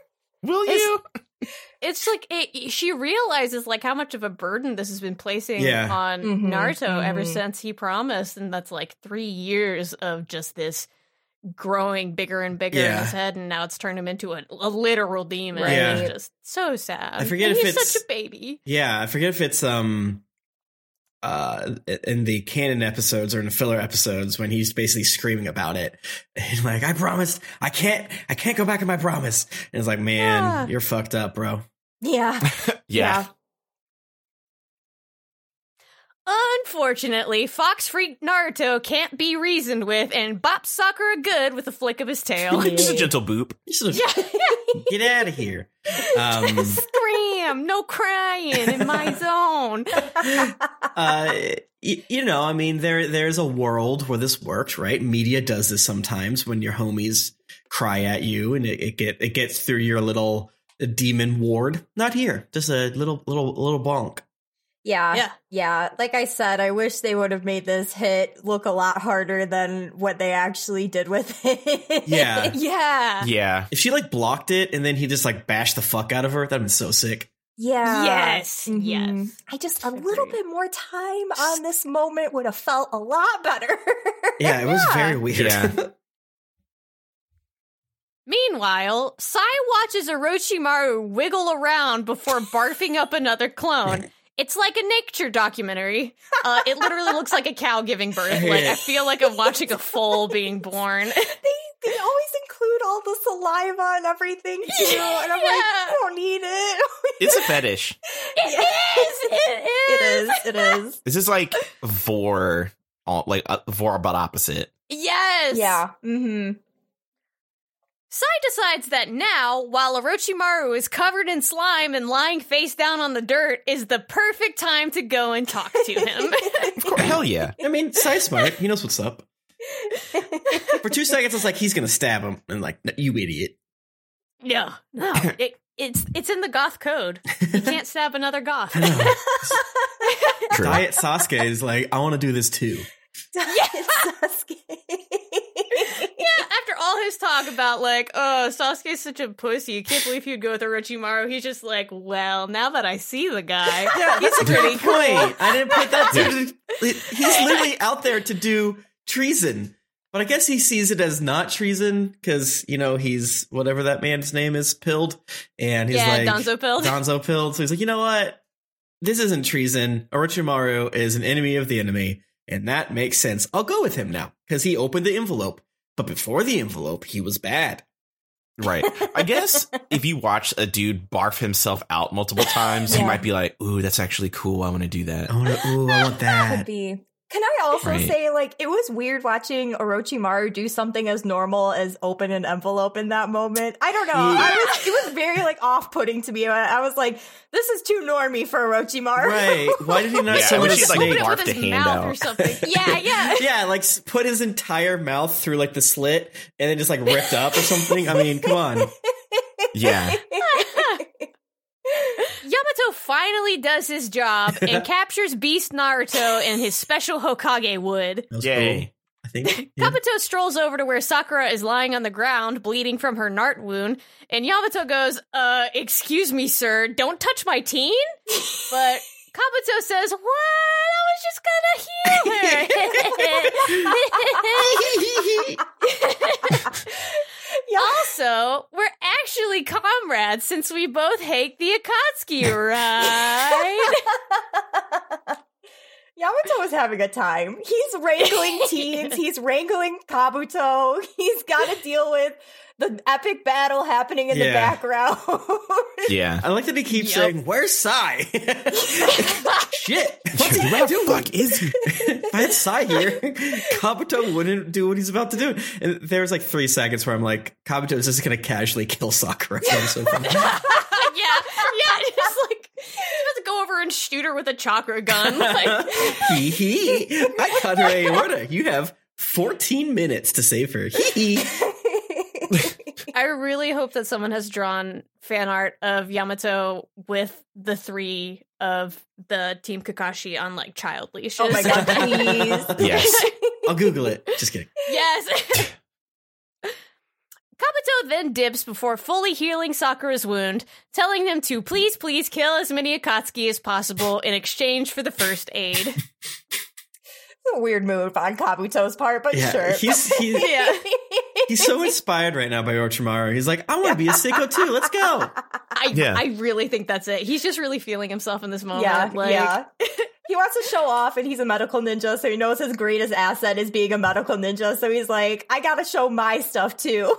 Will It's- you? It's like it, she realizes like how much of a burden this has been placing Yeah. on Mhm, Naruto ever mhm. since he promised, and that's like three years of just this growing bigger and bigger in his head, and now it's turned him into a, a literal demon. Right. And Yeah. it's just so sad. I forget And if he's it's- such a baby. Yeah, I forget if it's um uh in the canon episodes or in the filler episodes when he's basically screaming about it. And like, I promised I can't I can't go back on my promise. And it's like, man, Yeah. you're fucked up, bro. Yeah. Yeah. Unfortunately, Fox Freak Naruto can't be reasoned with and bops Sakura good with a flick of his tail. Just a gentle boop. You should yeah, get out of here. Um scream, no crying in my zone. uh y- you know, I mean there there's a world where this works, right? Media does this sometimes when your homies cry at you and it, it get it gets through your little demon ward. Not here. Just a little little little bonk. Yeah. Yeah. Yeah. Like I said, I wish they would have made this hit look a lot harder than what they actually did with it. Yeah. Yeah. Yeah. If she like blocked it and then he just like bashed the fuck out of her, that'd been so sick. Yeah. Yes, Mhm. yes. I just a little bit more time on this moment would have felt a lot better. Yeah, it was Yeah. very weird. Yeah. Meanwhile, Sai watches Orochimaru wiggle around before barfing up another clone. It's like a nature documentary. Uh, it literally looks like a cow giving birth. Like I feel like I'm watching a foal being born. they they always include all the saliva and everything too, and I'm like, I don't need it. It's a fetish. It is. It is. it is. It is. This is like vor, like uh, vor, but opposite. Yes. Yeah. Mm-hmm. Sai decides that now, while Orochimaru is covered in slime and lying face down on the dirt, is the perfect time to go and talk to him. Of course, hell yeah. I mean, Sai smart. He knows what's up. For two seconds, it's like he's gonna stab him, and like, "No, you idiot. no, no, it, it's it's in the goth code. You can't stab another goth. Diet Sasuke is like, I want to do this too. Sasuke. Yeah, after all his talk about like, oh, Sasuke's such a pussy, you can't believe he'd go with Orochimaru. He's just like, well, now that I see the guy, Yeah, that's a pretty great cool. point. I didn't put that. To, he's literally out there to do treason, but I guess he sees it as not treason because you know he's whatever that man's name is, pilled, and he's yeah, like Danzo pilled. Danzo pilled. So he's like, you know what? This isn't treason. Orochimaru is an enemy of the enemy, and that makes sense. I'll go with him now because he opened the envelope. But before the envelope, he was bad. Right. I guess if you watch a dude barf himself out multiple times, you might be like, ooh, that's actually cool. I want to do that. I want to. Ooh, I want Could that. be. Can I also Right. say, like, it was weird watching Orochimaru do something as normal as open an envelope in that moment. I don't know. I was, it was very like off-putting to me. I I was like, this is too normy for Orochimaru. Right? Why did he not Yeah, I summon a like. Open it with his mouth out. or something. Yeah, yeah. yeah, like put his entire mouth through like the slit and then just like ripped up or something. I mean, come on. Yeah. Yamato finally does his job and captures Beast Naruto in his special Hokage wood. That was Yay. cool, I think. Yeah. Kabuto strolls over to where Sakura is lying on the ground, bleeding from her Nart wound, and Yamato goes, Uh, excuse me, sir, don't touch my teen? But Kabuto says, What? I was just gonna heal her. Also, we're actually comrades since we both hate the Akatsuki, right? Yamato is having a time. He's wrangling teens. He's wrangling Kabuto. He's got to deal with the epic battle happening in the background. Yeah. I like that he keeps Yep. saying, "Where's Sai?" Shit, what's he Where the doing? fuck is he? if I had Sai here, Kabuto wouldn't do what he's about to do. And there's like three seconds where I'm like, Kabuto is just gonna casually kill Sakura. That was so funny. yeah, yeah, just like he's about go over and shoot her with a chakra gun. Like, Hee hee. I cut her aorta. You have 14 minutes to save her. Hee hee. I really hope that someone has drawn fan art of Yamato with the three of the Team Kakashi on like child leashes. oh my god, please. Yes. I'll Google it. Just kidding. Yes. Kabuto then dips before fully healing Sakura's wound, telling him to please, please kill as many Akatsuki as possible in exchange for the first aid. A weird move on Kabuto's part, but Yeah, sure. he's he's, Yeah. he's so inspired right now by Orochimaru. He's like, I want to be a sicko too. Let's go. I, Yeah. I really think that's it. He's just really feeling himself in this moment. yeah, like, yeah. He wants to show off, and he's a medical ninja, so he knows his greatest asset is being a medical ninja. So he's like, I gotta show my stuff too.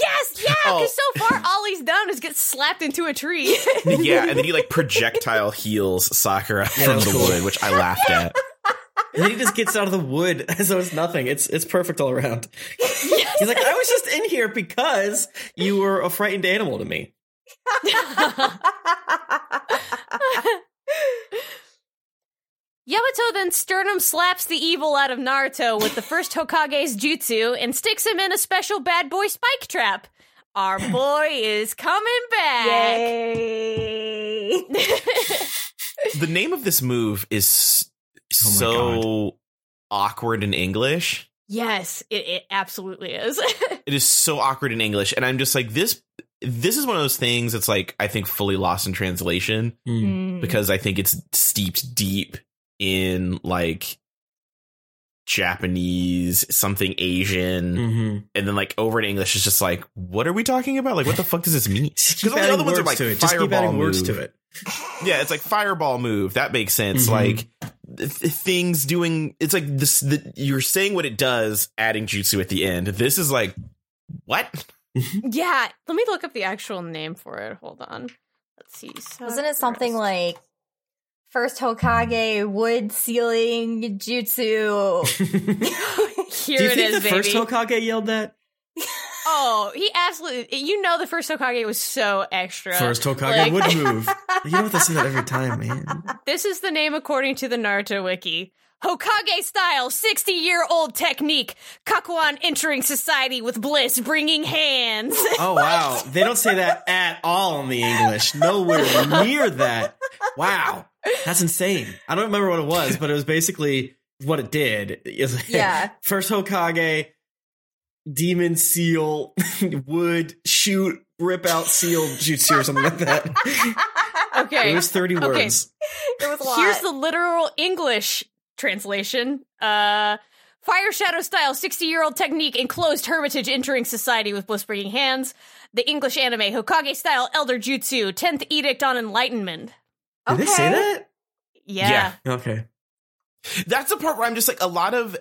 Yes, yeah, Oh. because so far all he's done is get slapped into a tree. yeah, and then he like projectile heals Sakura Yeah, from the cool. wood, which I laughed at. And then he just gets out of the wood as though it's nothing. It's it's perfect all around. He's like, I was just in here because you were a frightened animal to me. Yamato then sternum slaps the evil out of Naruto with the first Hokage's jutsu and sticks him in a special bad boy spike trap. Our boy is coming back. Yay! The name of this move is my so awkward in English. yes, it, it absolutely is. It is so awkward in English, and I'm just like this. This is one of those things that's like I think fully lost in translation Hmm. because I think it's steeped deep in like Japanese, something Asian, Mm-hmm. and then like over in English, it's just like, what are we talking about? Like, what the fuck does this mean? Just keep all the other ones are words like to it. Just keep fireball adding words to it. Yeah, it's like fireball move. That makes sense. Mhm. Like th- things doing. It's like this. The, you're saying what it does, adding jutsu at the end. This is like what? yeah, let me look up the actual name for it. Hold on. Let's see. Wasn't it something like first Hokage wood sealing jutsu? Here Do you it think is, the first. Hokage yelled that? Oh, he absolutely. You know, the first Hokage was so extra. First Hokage Like- would move. You don't have to say that every time, man. This is the name according to the Naruto wiki. Hokage style, 60 year old technique. Kakuan entering society with bliss, bringing hands. Oh wow, they don't say that at all in the English. Nowhere near that. Wow, that's insane. I don't remember what it was, but it was basically what it did. It Yeah. First Hokage, demon seal, wood shoot, rip out seal jutsu or something like that. okay. It was thirty Okay. words. It was a lot. Here's the literal English translation. Uh, Fire Shadow style, 60 year old technique, enclosed hermitage entering society with bliss bringing hands. The English anime, Hokage style, Elder Jutsu, 10th Edict on Enlightenment. Did they say Okay. that? Yeah. Okay. That's the part where I'm just like a lot of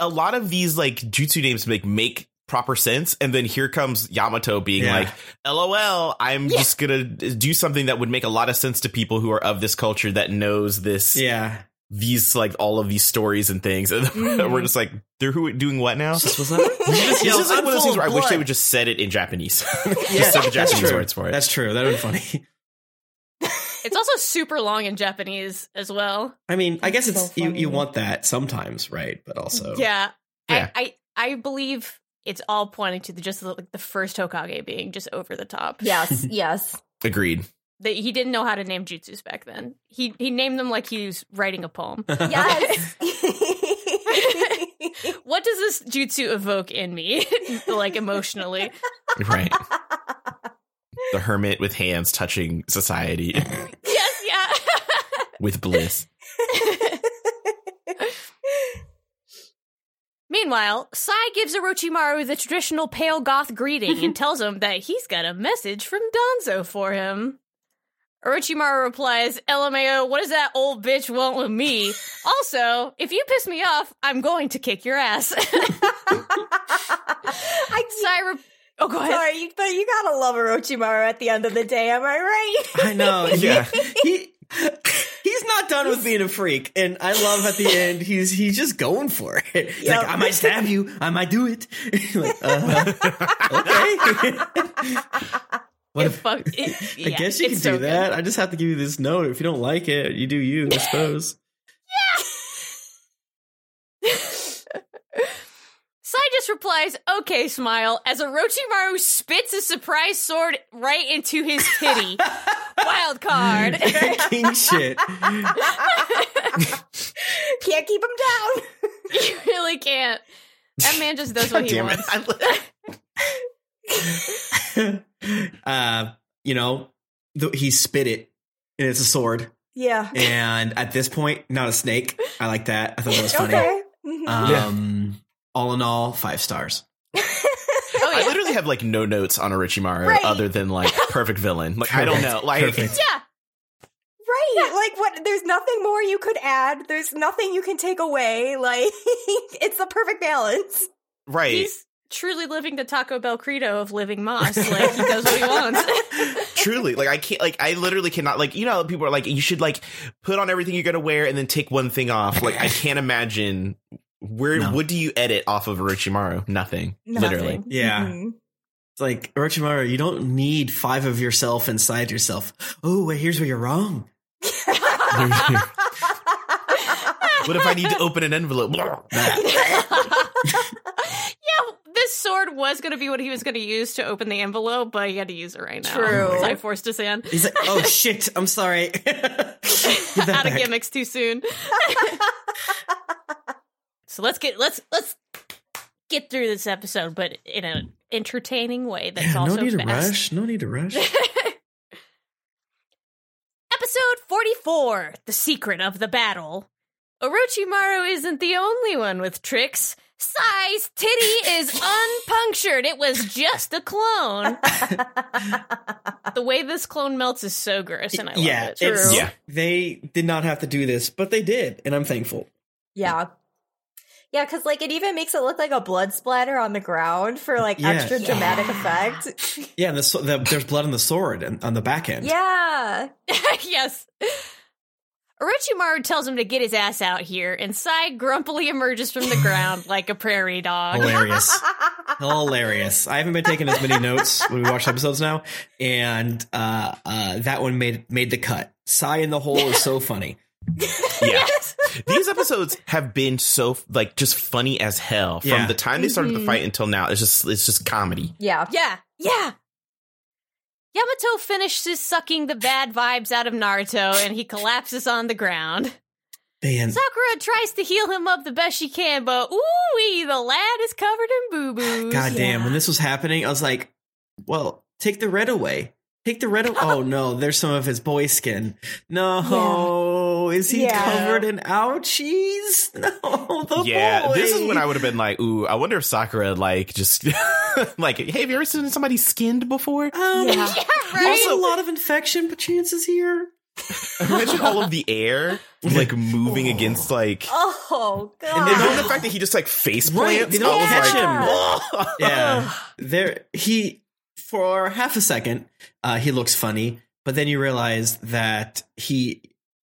a lot of these like jutsu names make make proper sense, and then here comes Yamato being Yeah. like, "LOL, I'm Yeah. just gonna do something that would make a lot of sense to people who are of this culture that knows this Yeah. these like all of these stories and things." And Mhm. we're just like, "They're who doing what now?" This was that. This is like "I'm one of those things where I wish they would just said it in Japanese. Yeah, just said the Japanese words for it. That's true. That would be funny. It's also super long in Japanese as well. I mean, I guess That's it's so you, you want that sometimes, right? But also, Yeah. Yeah. I, I I believe it's all pointing to the, just the, like the first Hokage being just over the top. yes, yes. Agreed. That he didn't know how to name jutsus back then. He he named them like he was writing a poem. Yes. what does this jutsu evoke in me, like emotionally? Right. The hermit with hands touching society yes, yeah. with bliss. Meanwhile, Sai gives Orochimaru the traditional pale goth greeting and tells him that he's got a message from Danzo for him. Orochimaru replies, LMAO, what does that old bitch want with me? Also, if you piss me off, I'm going to kick your ass. I, Sai re- Oh, go ahead. sorry, you- but you gotta love Orochimaru at the end of the day. Am I right? I know. Yeah. He, he he's not done with being a freak, and I love at the end he's he's just going for it. He's Yep. like, I might stab you, I might do it. like, uh, okay. what It if, fuck- it- I guess you can it's do so good. that. I just have to give you this note. If you don't like it, you do you. I suppose. Sai just replies, okay, smile, as Orochimaru spits a surprise sword right into his titty. Wild card. King shit. Can't keep him down. You really can't. That man just does what he Damn it. wants. I li- uh, you know, th- he spit it, and it's a sword. Yeah. And at this point, not a snake. I like that. I thought that was funny. Okay. Mhm. Um, all in all, five stars. Oh I literally have like no notes on Orochimaru Right. other than like perfect villain. Like I don't know. Like Perfect. yeah. Right. Like what there's nothing more you could add. There's nothing you can take away. Like it's the perfect balance. right. He's truly living the Taco Bell credo of living más. Like he does what he wants. Truly, like I can't, like I literally cannot, like you know, people are like, you should like put on everything you're gonna wear and then take one thing off. Like I can't imagine where. No. What do you edit off of Orochimaru? Nothing. Literally. Nothing. Yeah. Mhm. It's like Orochimaru, you don't need five of yourself inside yourself. Oh, wait, here's where you're wrong. What if I need to open an envelope? yeah, this sword was going to be what he was going to use to open the envelope, but he had to use it right now. True. So I forced his hand. He's like, oh shit, I'm sorry. Give that Out of gimmicks too soon. So let's get let's let's get through this episode, but in an entertaining way. That's Yeah, no also need to rush. No need to rush. Episode 44 The Secret of the Battle. Orochimaru isn't the only one with tricks. Sai's titty is unpunctured. It was just a clone. the way this clone melts is so gross, and I love yeah, it. it's, Yeah. they did not have to do this, but they did, and I'm thankful. Yeah. Yeah, because like it even makes it look like a blood splatter on the ground for like Yeah. extra dramatic effect. Yeah, and the, the, there's blood on the sword and on the back end. Yeah. yes. Orochimaru tells him to get his ass out here, and Sai grumpily emerges from the ground like a prairie dog. Hilarious. Hilarious. I haven't been taking as many notes when we watch episodes now, and uh, uh, that one made made the cut. Sai in the hole is so funny. Yeah. These episodes have been so like just funny as hell from Yeah. the time they started the Mhm. fight until now. It's just it's just comedy. Yeah. Yeah, yeah. Yamato finishes sucking the bad vibes out of Naruto and he collapses on the ground. Man, Sakura tries to heal him up the best she can, but ooh, the lad is covered in boo boos. God damn, Yeah. when this was happening, I was like, well, take the red away. Take the red away. Oh no, there's some of his boy skin. No, is he Yeah. covered in ouchies? No, the yeah, boy. this is when I would have been like, ooh, I wonder if Sakura like just like, hey, have you ever seen somebody skinned before? Um, Yeah. Yeah, There's right? a lot of infection chances here. Imagine all of the air like moving against like. Oh god. And And then then the fact that he just like face Right, plants, they don't I was catch like, him. Yeah, there he for half a second uh, he looks funny, but then you realize that he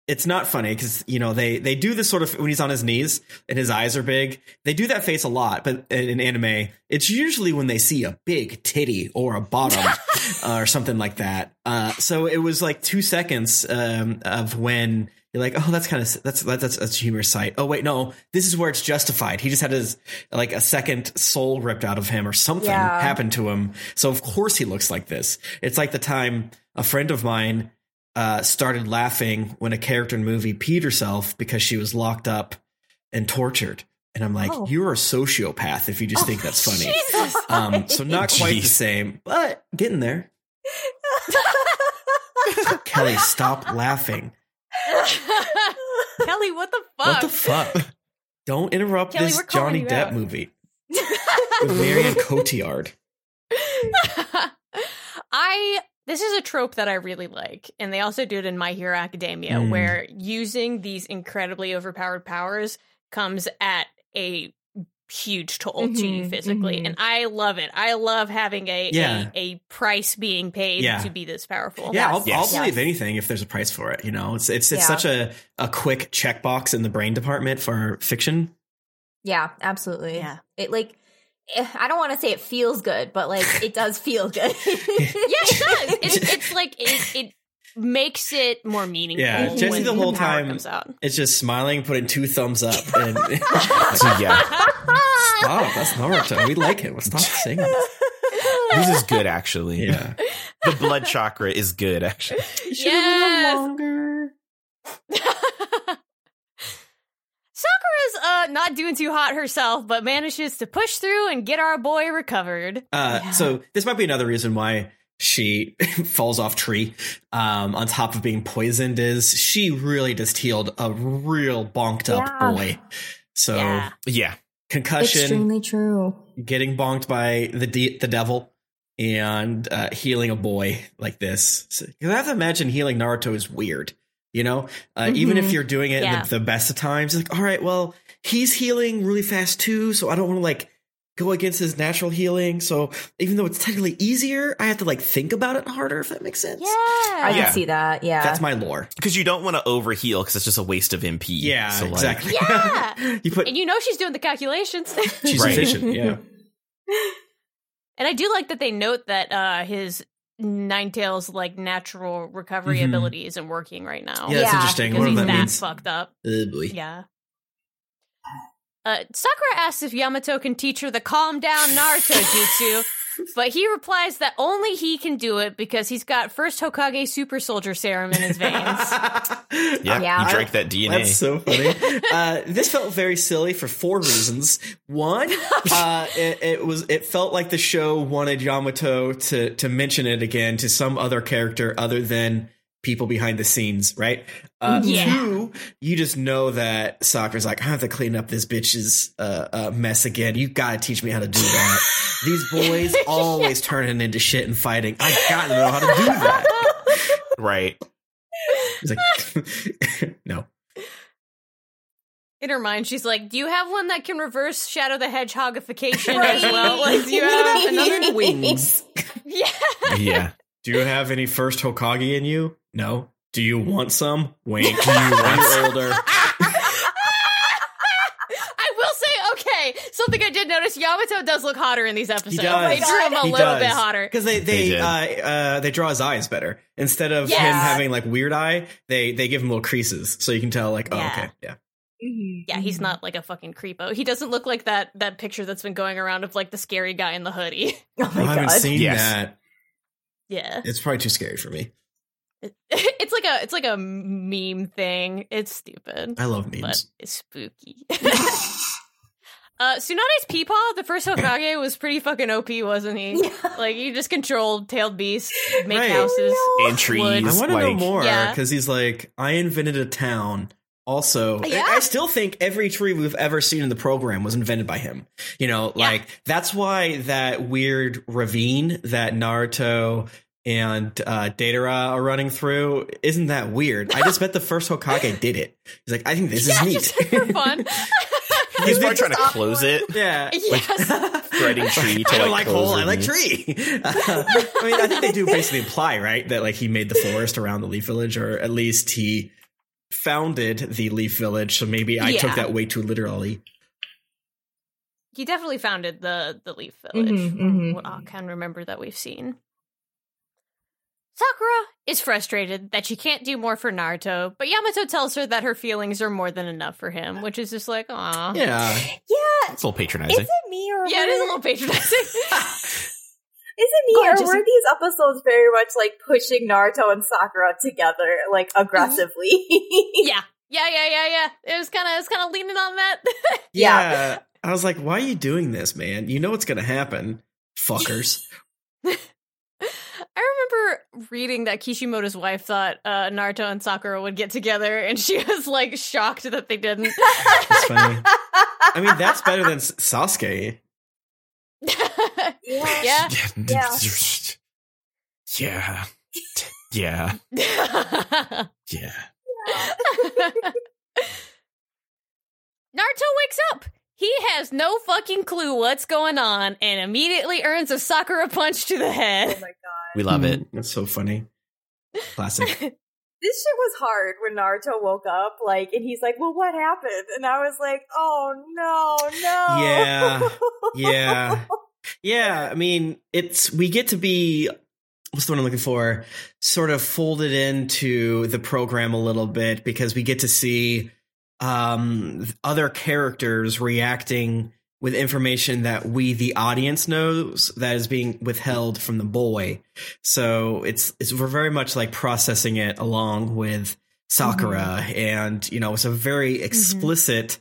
it's not funny because you know they they do this sort of when he's on his knees and his eyes are big. They do that face a lot, but in, in anime, it's usually when they see a big titty or a bottom uh, or something like that. Uh, so it was like two seconds um, of when you're like, oh, that's kind of that's that's that's a humorous sight. Oh wait, no, this is where it's justified. He just had his like a second soul ripped out of him or something Yeah. happened to him. So of course he looks like this. It's like the time a friend of mine uh, started laughing when a character in the movie peed herself because she was locked up and tortured. And I'm like, Oh. you're a sociopath if you just think that's funny. Um, so not quite the same, but getting there. Kelly, stop laughing. Kelly, what the fuck? What the fuck? Don't interrupt Kelly, this Johnny Depp out. movie with Marion Cotillard. I this is a trope that I really like, and they also do it in My Hero Academia, Mm. where using these incredibly overpowered powers comes at a huge toll to you Mhm, physically, mhm. and I love it. I love having a Yeah. a, a price being paid Yeah. to be this powerful. Yeah, I'll, Yes. I'll believe Yes. anything if there's a price for it. You know, it's it's it's Yeah. such a a quick checkbox in the brain department for fiction. Yeah, absolutely. Yeah. It like Eh, I don't want to say it feels good, but like it does feel good. yeah, it does. It's, it's like it, it makes it more meaningful. Yeah, Jesse when the whole power time- comes out. It's just smiling, putting two thumbs up, and So, yeah, stop. That's Naruto. We like him. Stop saying that. this is good actually. Yeah, The blood chakra is good actually. It should've been longer. Sakura's uh not doing too hot herself, but manages to push through and get our boy recovered. Uh, So this might be another reason why she falls off tree. Um, on top of being poisoned, is she really just healed a real bonked up boy. So Yeah. Yeah. concussion, Extremely true. getting bonked by the de- the devil, and uh, healing a boy like this. So, 'cause I have to imagine healing Naruto is weird. You know, uh, even if Mhm. you're doing it Yeah. in the, the best of times, like, all right, well, he's healing really fast too, so I don't want to like go against his natural healing. So even though it's technically easier, I have to like think about it harder. If that makes sense. Yeah. I Yeah. can see that. Yeah. That's my lore. Because you don't want to overheal because it's just a waste of MP. Yeah, So, like, exactly. Yeah. you put And you know she's doing the calculations. she's Right. efficient. Yeah. and I do like that they note that uh his Nine-Tails like natural recovery Mhm. ability isn't working right now. Yeah, that's Yeah, interesting. Because What he's that that means? fucked up. Boy. Yeah. Uh, Sakura asks if Yamato can teach her the calm down Naruto jutsu, but he replies that only he can do it because he's got first Hokage super soldier serum in his veins. yeah, Yeah. you drank that DNA. That's so funny. uh, this felt very silly for four reasons. One, uh, it, it was it felt like the show wanted Yamato to to mention it again to some other character other than people behind the scenes, right? Uh, Yeah. Two, you just know that Sakura's like, I have to clean up this bitch's uh, uh, mess again. You gotta teach me how to do that. These boys always turning into shit and fighting. I gotta know how to do that. right. He's like, no. In her mind, she's like, "Do you have one that can reverse Shadow the Hedgehogification as well? Like, do you have another?" wings. Yeah, Yeah. Do you have any first Hokage in you? No. Do you want some? Wink. Do you want you're older? I will say, okay, something I did notice: Yamato does look hotter in these episodes. does. They drew him a He little does. bit hotter. Because they They they uh, uh, they draw his eyes better instead of him having like weird eye. They they give him little creases so you can tell like oh Yeah. okay yeah Mhm, Yeah, he's mhm. not like a fucking creepo. He doesn't look like that that picture that's been going around of like the scary guy in the hoodie. Oh I my haven't god. seen Yes. that. Yeah. It's probably too scary for me. It's like a it's like a meme thing. It's stupid. I love but memes. it's spooky. uh Tsunade's Peepaw, the first Hokage, was pretty fucking OP, wasn't he? Like he just controlled tailed beasts, make Right. houses. And trees. Wood. I want to know like, more Yeah. because he's like I invented a town. Also, I- Yeah. I still think every tree we've ever seen in the program was invented by him. You know, Yeah. like that's why that weird ravine that Naruto and uh, Deidara are running through isn't that weird. I just bet the first Hokage did it. He's like, I think this yeah, is neat. just for fun. He's probably trying to close it. yeah. yes. Threading tree to I like, like close hole. I like tree. Uh, I mean, I think they do basically imply, right, that like he made the forest around the Leaf Village, or at least he founded the Leaf Village. So maybe I took that way too literally. He definitely founded the the Leaf Village. Mhm, from mhm. What I can remember that we've seen. Sakura is frustrated that she can't do more for Naruto, but Yamato tells her that her feelings are more than enough for him, which is just like, aw. Yeah, Yeah. It's a little patronizing. Is it me or Yeah, it is a little patronizing. Is it me Go or were these episodes very much like pushing Naruto and Sakura together, like aggressively? yeah. Yeah, yeah, yeah, yeah. It was kind of, it's kind of leaning on that. yeah. I was like, why are you doing this, man? You know what's gonna happen, fuckers. I remember reading that Kishimoto's wife thought uh, Naruto and Sakura would get together, and she was like shocked that they didn't. It's funny. I mean, that's better than S- Sasuke. Yeah. Yeah. Yeah. Yeah. Yeah. Naruto wakes up. He has no fucking clue what's going on and immediately earns a Sakura punch to the head. oh head. my god. We love it. Mm, That's so funny. Classic. This shit was hard when Naruto woke up, like, and he's like, "Well, what happened?" And I was like, "Oh no, no." Yeah. Yeah. Yeah, I mean, it's we get to be what's the one I'm looking for? Sort of folded into the program a little bit because we get to see um other characters reacting with information that we the audience knows that is being withheld from the boy. So it's it's we're very much like processing it along with Sakura and you know it's a very explicit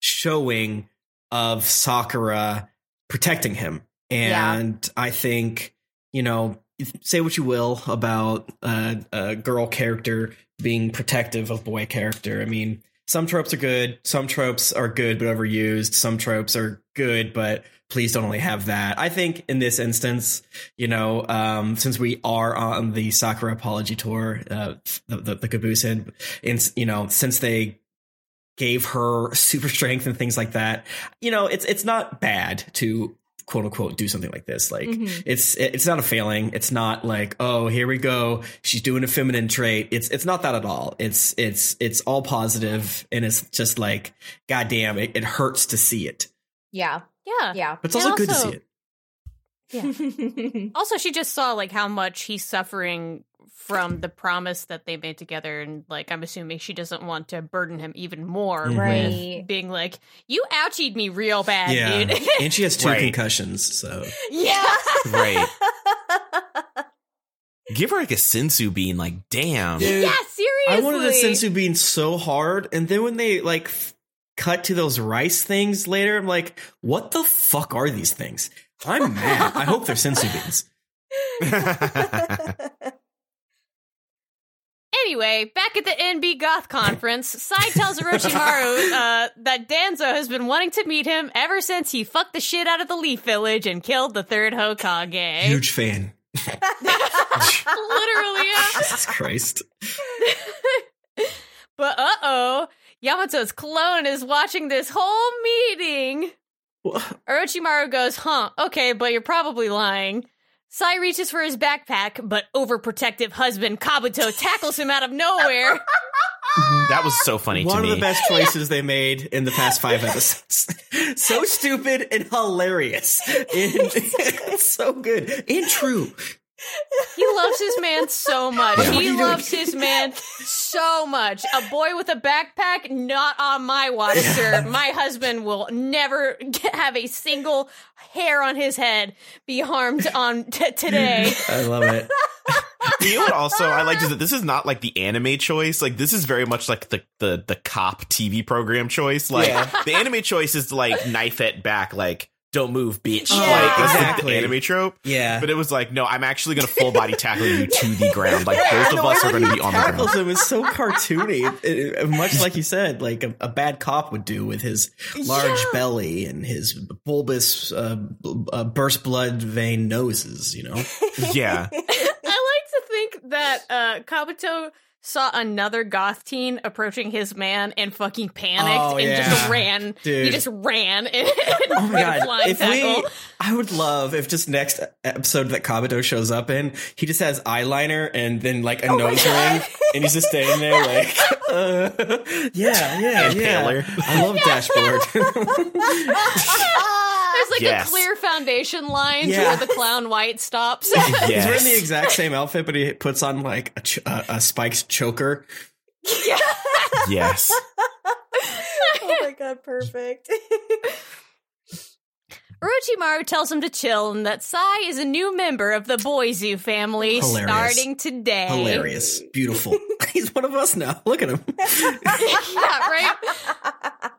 showing of Sakura protecting him. Yeah. And I think, you know, say what you will about uh, a girl character being protective of boy character. I mean, some tropes are good, some tropes are good but overused, some tropes are good but please don't only have that. I think in this instance, you know, um, since we are on the Sakura apology tour, uh, the the, the Kabusen, and you know, since they gave her super strength and things like that, you know, it's it's not bad to quote unquote do something like this. Like Mhm. it's it's not a failing. It's not like oh here we go. She's doing a feminine trait. It's it's not that at all. It's it's it's all positive and it's just like goddamn it. It hurts to see it, Yeah. Yeah. Yeah. but it's And also good to see it. Yeah. Also, she just saw like how much he's suffering from the promise that they made together, and like I'm assuming she doesn't want to burden him even more Mhm. Right. with being like, "You ouchied me real bad, yeah, dude." and she has two Right. concussions. So yeah. Right. Give her like a senzu bean. Like, damn. Dude, yeah, seriously. I wanted a senzu bean so hard, and then when they like f- cut to those rice things later, I'm like, what the fuck are these things? I'm mad. I hope they're senzu beans. Anyway, back at the NB Goth conference, Sai tells Orochimaru uh, that Danzo has been wanting to meet him ever since he fucked the shit out of the Leaf Village and killed the third Hokage. Huge fan. Literally, yeah. Jesus Christ. But uh oh, Yamato's clone is watching this whole meeting. Wha- Orochimaru goes, huh, okay, but you're probably lying. Sai reaches for his backpack, but overprotective husband Kabuto tackles him out of nowhere. that was so funny One to me. of the best choices they made in the past five episodes. so stupid and hilarious. And it's so good and true. He loves his man so much. Yeah. He you doing? loves his man so much. A boy with a backpack, not on my watch, sir. My husband will never get, have a single hair on his head be harmed on t- today. I love it. you know what also I liked is that this is not like the anime choice. Like this is very much like the the the cop TV program choice. Like Yeah. the anime choice is like knife it back, like don't move, bitch. Yeah, like it's exactly. the anime trope. Yeah. But it was like, no, I'm actually gonna full body tackle you to the ground. Like Yeah, both of us are gonna be on the tackles ground. him is so cartoony, It- it- much like you said, like a, a bad cop would do with his large belly and his bulbous, uh, b- uh, burst blood vein noses. You know, Yeah. I like to think that uh, Kabuto saw another goth teen approaching his man and fucking panicked Oh, and just ran. Dude. He just ran and, oh my god! If tackle. we, I would love if just next episode that Kabuto shows up in, he just has eyeliner and then like a Oh nose ring, and he's just standing there like, uh, yeah, yeah, And yeah. paler. I love dashboard. There's like Yes. a clear foundation line to Yeah. where the clown white stops. He's wearing the exact same outfit, but he puts on like a, ch- a, a spiked choker. yes. oh my god, perfect. Orochimaru tells him to chill and that Sai is a new member of the Boy Zoo family Hilarious. starting today. Hilarious, beautiful. He's one of us now. Look at him. yeah, right?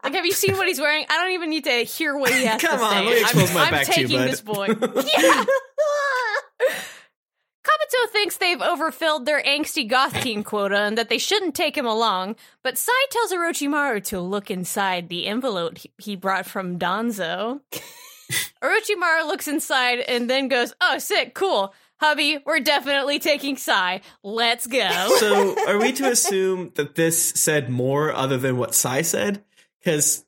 Like, have you seen what he's wearing? I don't even need to hear what he has Come to on, say. let me expose I'm, my I'm back to you, taking bud. this boy. yeah. Kabuto thinks they've overfilled their angsty goth teen quota and that they shouldn't take him along, but Sai tells Orochimaru to look inside the envelope he- he brought from Danzo. Orochimaru looks inside and then goes, Oh, sick, cool. Hubby, we're definitely taking Sai. Let's go. So, are we to assume that this said more other than what Sai said? Because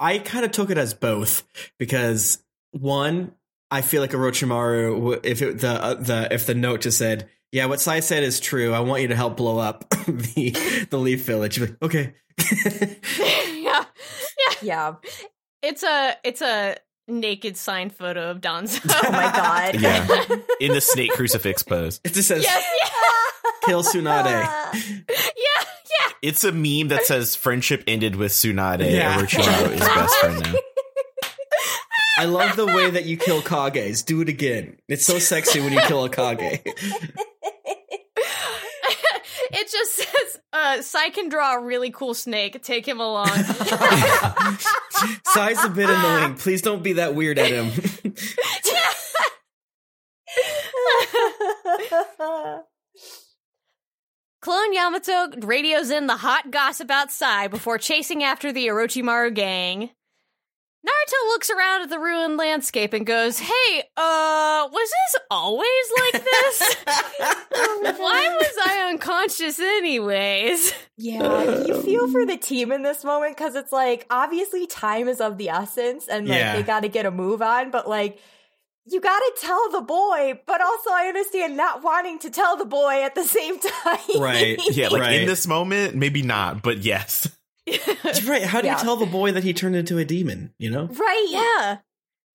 I kind of took it as both. Because one, I feel like Orochimaru, w- if it, the uh, the if the note just said, "Yeah, what Sai said is true. I want you to help blow up the the Leaf Village," you'd be like, okay. yeah. yeah. It's a it's a naked signed photo of Danzo. Oh my god. Yeah. In the snake crucifix pose. it just says, yes, "Kill Tsunade." yeah, yeah, yeah. It's a meme that says friendship ended with Tsunade. Yeah. Orochimaru is best friend now. I love the way that you kill Kages. Do it again. It's so sexy when you kill a Kage. it just says uh, Sai can draw a really cool snake. Take him along. Sai's a bit annoying. Please don't be that weird at him. Clone Yamato radios in the hot gossip outside before chasing after the Orochimaru gang. Naruto looks around at the ruined landscape and goes, Hey, uh, was this always like this? Why was I unconscious anyways? Yeah, you feel for the team in this moment because it's like obviously time is of the essence and like Yeah. they got to get a move on, but like you got to tell the boy, but also I understand not wanting to tell the boy at the same time. right. Yeah, like right. in this moment, maybe not, but yes. right. How do Yeah. you tell the boy that he turned into a demon? You know? right. Yeah.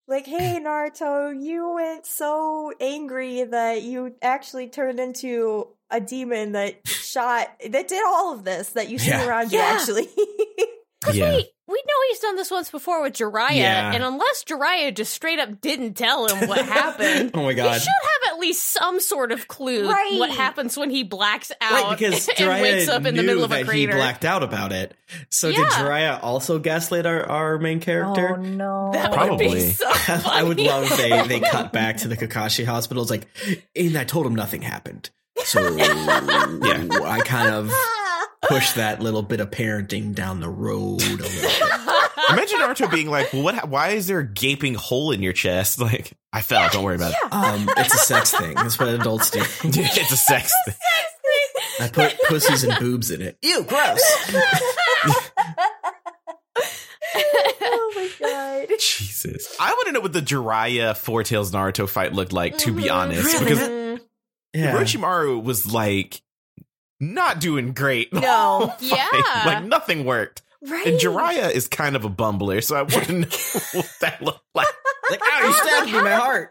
Like, hey, Naruto, you went so angry that you actually turned into a demon that shot, that did all of this that you see Yeah. around you, Yeah. actually. Yeah. We, we know he's done this once before with Jiraiya, Yeah. and unless Jiraiya just straight up didn't tell him what happened, Oh my we he should have at least some sort of clue Right. what happens when he blacks out Right, because and Jiraiya wakes up in the knew middle of a that he blacked out about it. So did Yeah. Jiraiya also gaslight our, our main character? Oh, no. That would Probably. be so I would love if they they cut back to the Kakashi hospital. It's like, and I told him nothing happened. So yeah, I kind of pushed that little bit of parenting down the road a little bit. Imagine Naruto being like, well, what, why is there a gaping hole in your chest? Like, I fell. Don't worry about it. Um, it's a sex thing. That's what adults do. it. it's a sex thing. I put pussies and boobs in it. Ew, gross. oh my god. Jesus. I want to know what the Jiraiya Four Tails Naruto fight looked like, to be Mhm. honest. Really? Because Mm, Yeah. Orochimaru was like not doing great. No. Yeah. Like nothing worked. Right. And Jiraiya is kind of a bumbler, so I want to know what that looked like. Like, ow, you stabbed me in my heart.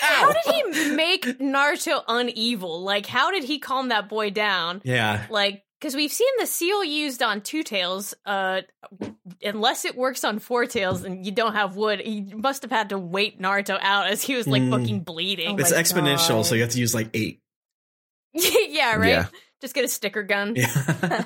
How did he make Naruto unevil? Like, how did he calm that boy down? yeah. Like, because we've seen the seal used on Two Tails. Uh, unless it works on Four Tails and you don't have wood, he must have had to wait Naruto out as he was like Mm. fucking bleeding. Oh It's my exponential, God. so you have to use like eight. yeah, right. Yeah. Just get a sticker gun. Yeah.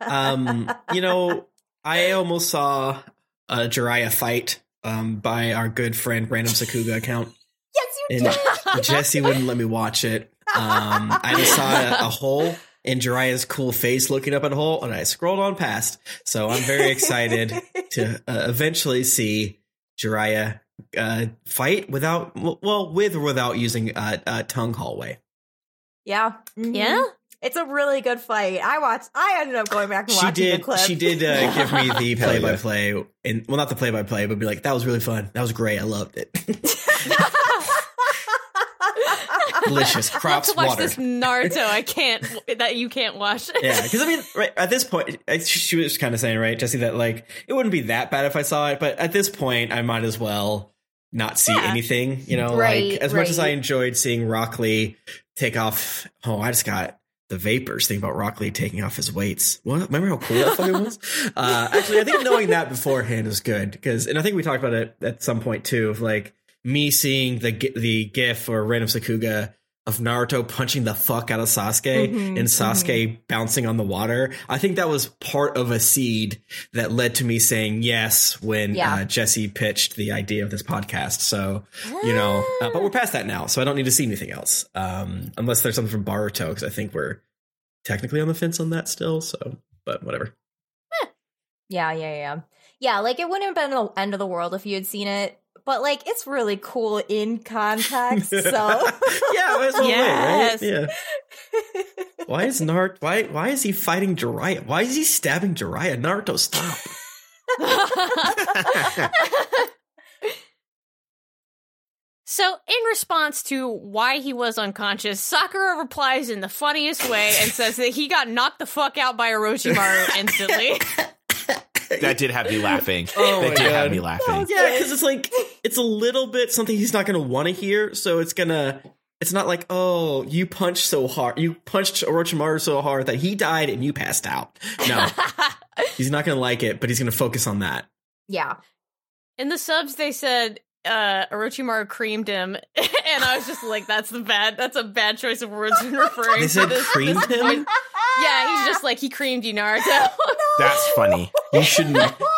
um, you know, I almost saw a Jiraiya fight um, by our good friend Random Sakuga account, yes, you and did. Jessy wouldn't let me watch it. Um, I just saw a, a hole in Jiraiya's cool face looking up at a hole, and I scrolled on past. So I'm very excited to uh, eventually see Jiraiya uh, fight without, well, with or without using uh, uh, tongue hallway. Yeah. Mhm. Yeah? It's a really good fight. I watched. I ended up going back and she watching did the clip. she did uh, give me the play by play, and well not the play by play but be like that was really fun that was great i loved it delicious Love crops to watch water this Naruto. I can't that you can't watch. It. Yeah because i mean right at this point she was kind of saying right Jessy that like it wouldn't be that bad if i saw it but at this point i might as well not see Yeah. anything you know Right, like as much as i enjoyed seeing rock lee take off oh i just got the vapors thinking about Rock Lee taking off his weights. What? Remember how cool that fucking was? Uh, actually, I think knowing that beforehand is good because, and I think we talked about it at some point too. Of like me seeing the the GIF or random Sakuga of Naruto punching the fuck out of Sasuke Mhm, and Sasuke bouncing on the water. I think that was part of a seed that led to me saying yes when Yeah. uh, Jessy pitched the idea of this podcast. So you know, uh, but we're past that now, so I don't need to see anything else, um, unless there's something from Boruto, because I think we're technically on the fence on that still. So, but whatever. Yeah, yeah, yeah. Yeah, like it wouldn't have been the end of the world if you had seen it, but like it's really cool in context. So yeah, might as well wait, Yes. right? Yeah. Why is Naruto? Why why is he fighting Jiraiya? Why is he stabbing Jiraiya? Naruto, stop! So, in response to why he was unconscious, Sakura replies in the funniest way and says that he got knocked the fuck out by Orochimaru instantly. That did have me laughing. Oh that did God. have me laughing. Yeah, because it's like it's a little bit something he's not going to want to hear. So it's gonna. It's not like oh, you punched so hard, you punched Orochimaru so hard that he died and you passed out. No, he's not going to like it, but he's going to focus on that. yeah, In the subs, they said uh, Orochimaru creamed him, and I was just like, "That's the bad. That's a bad choice of words in referring They to said this." creamed this him? Point. Yeah, he's just like he creamed you, Naruto. That's funny. You shouldn't.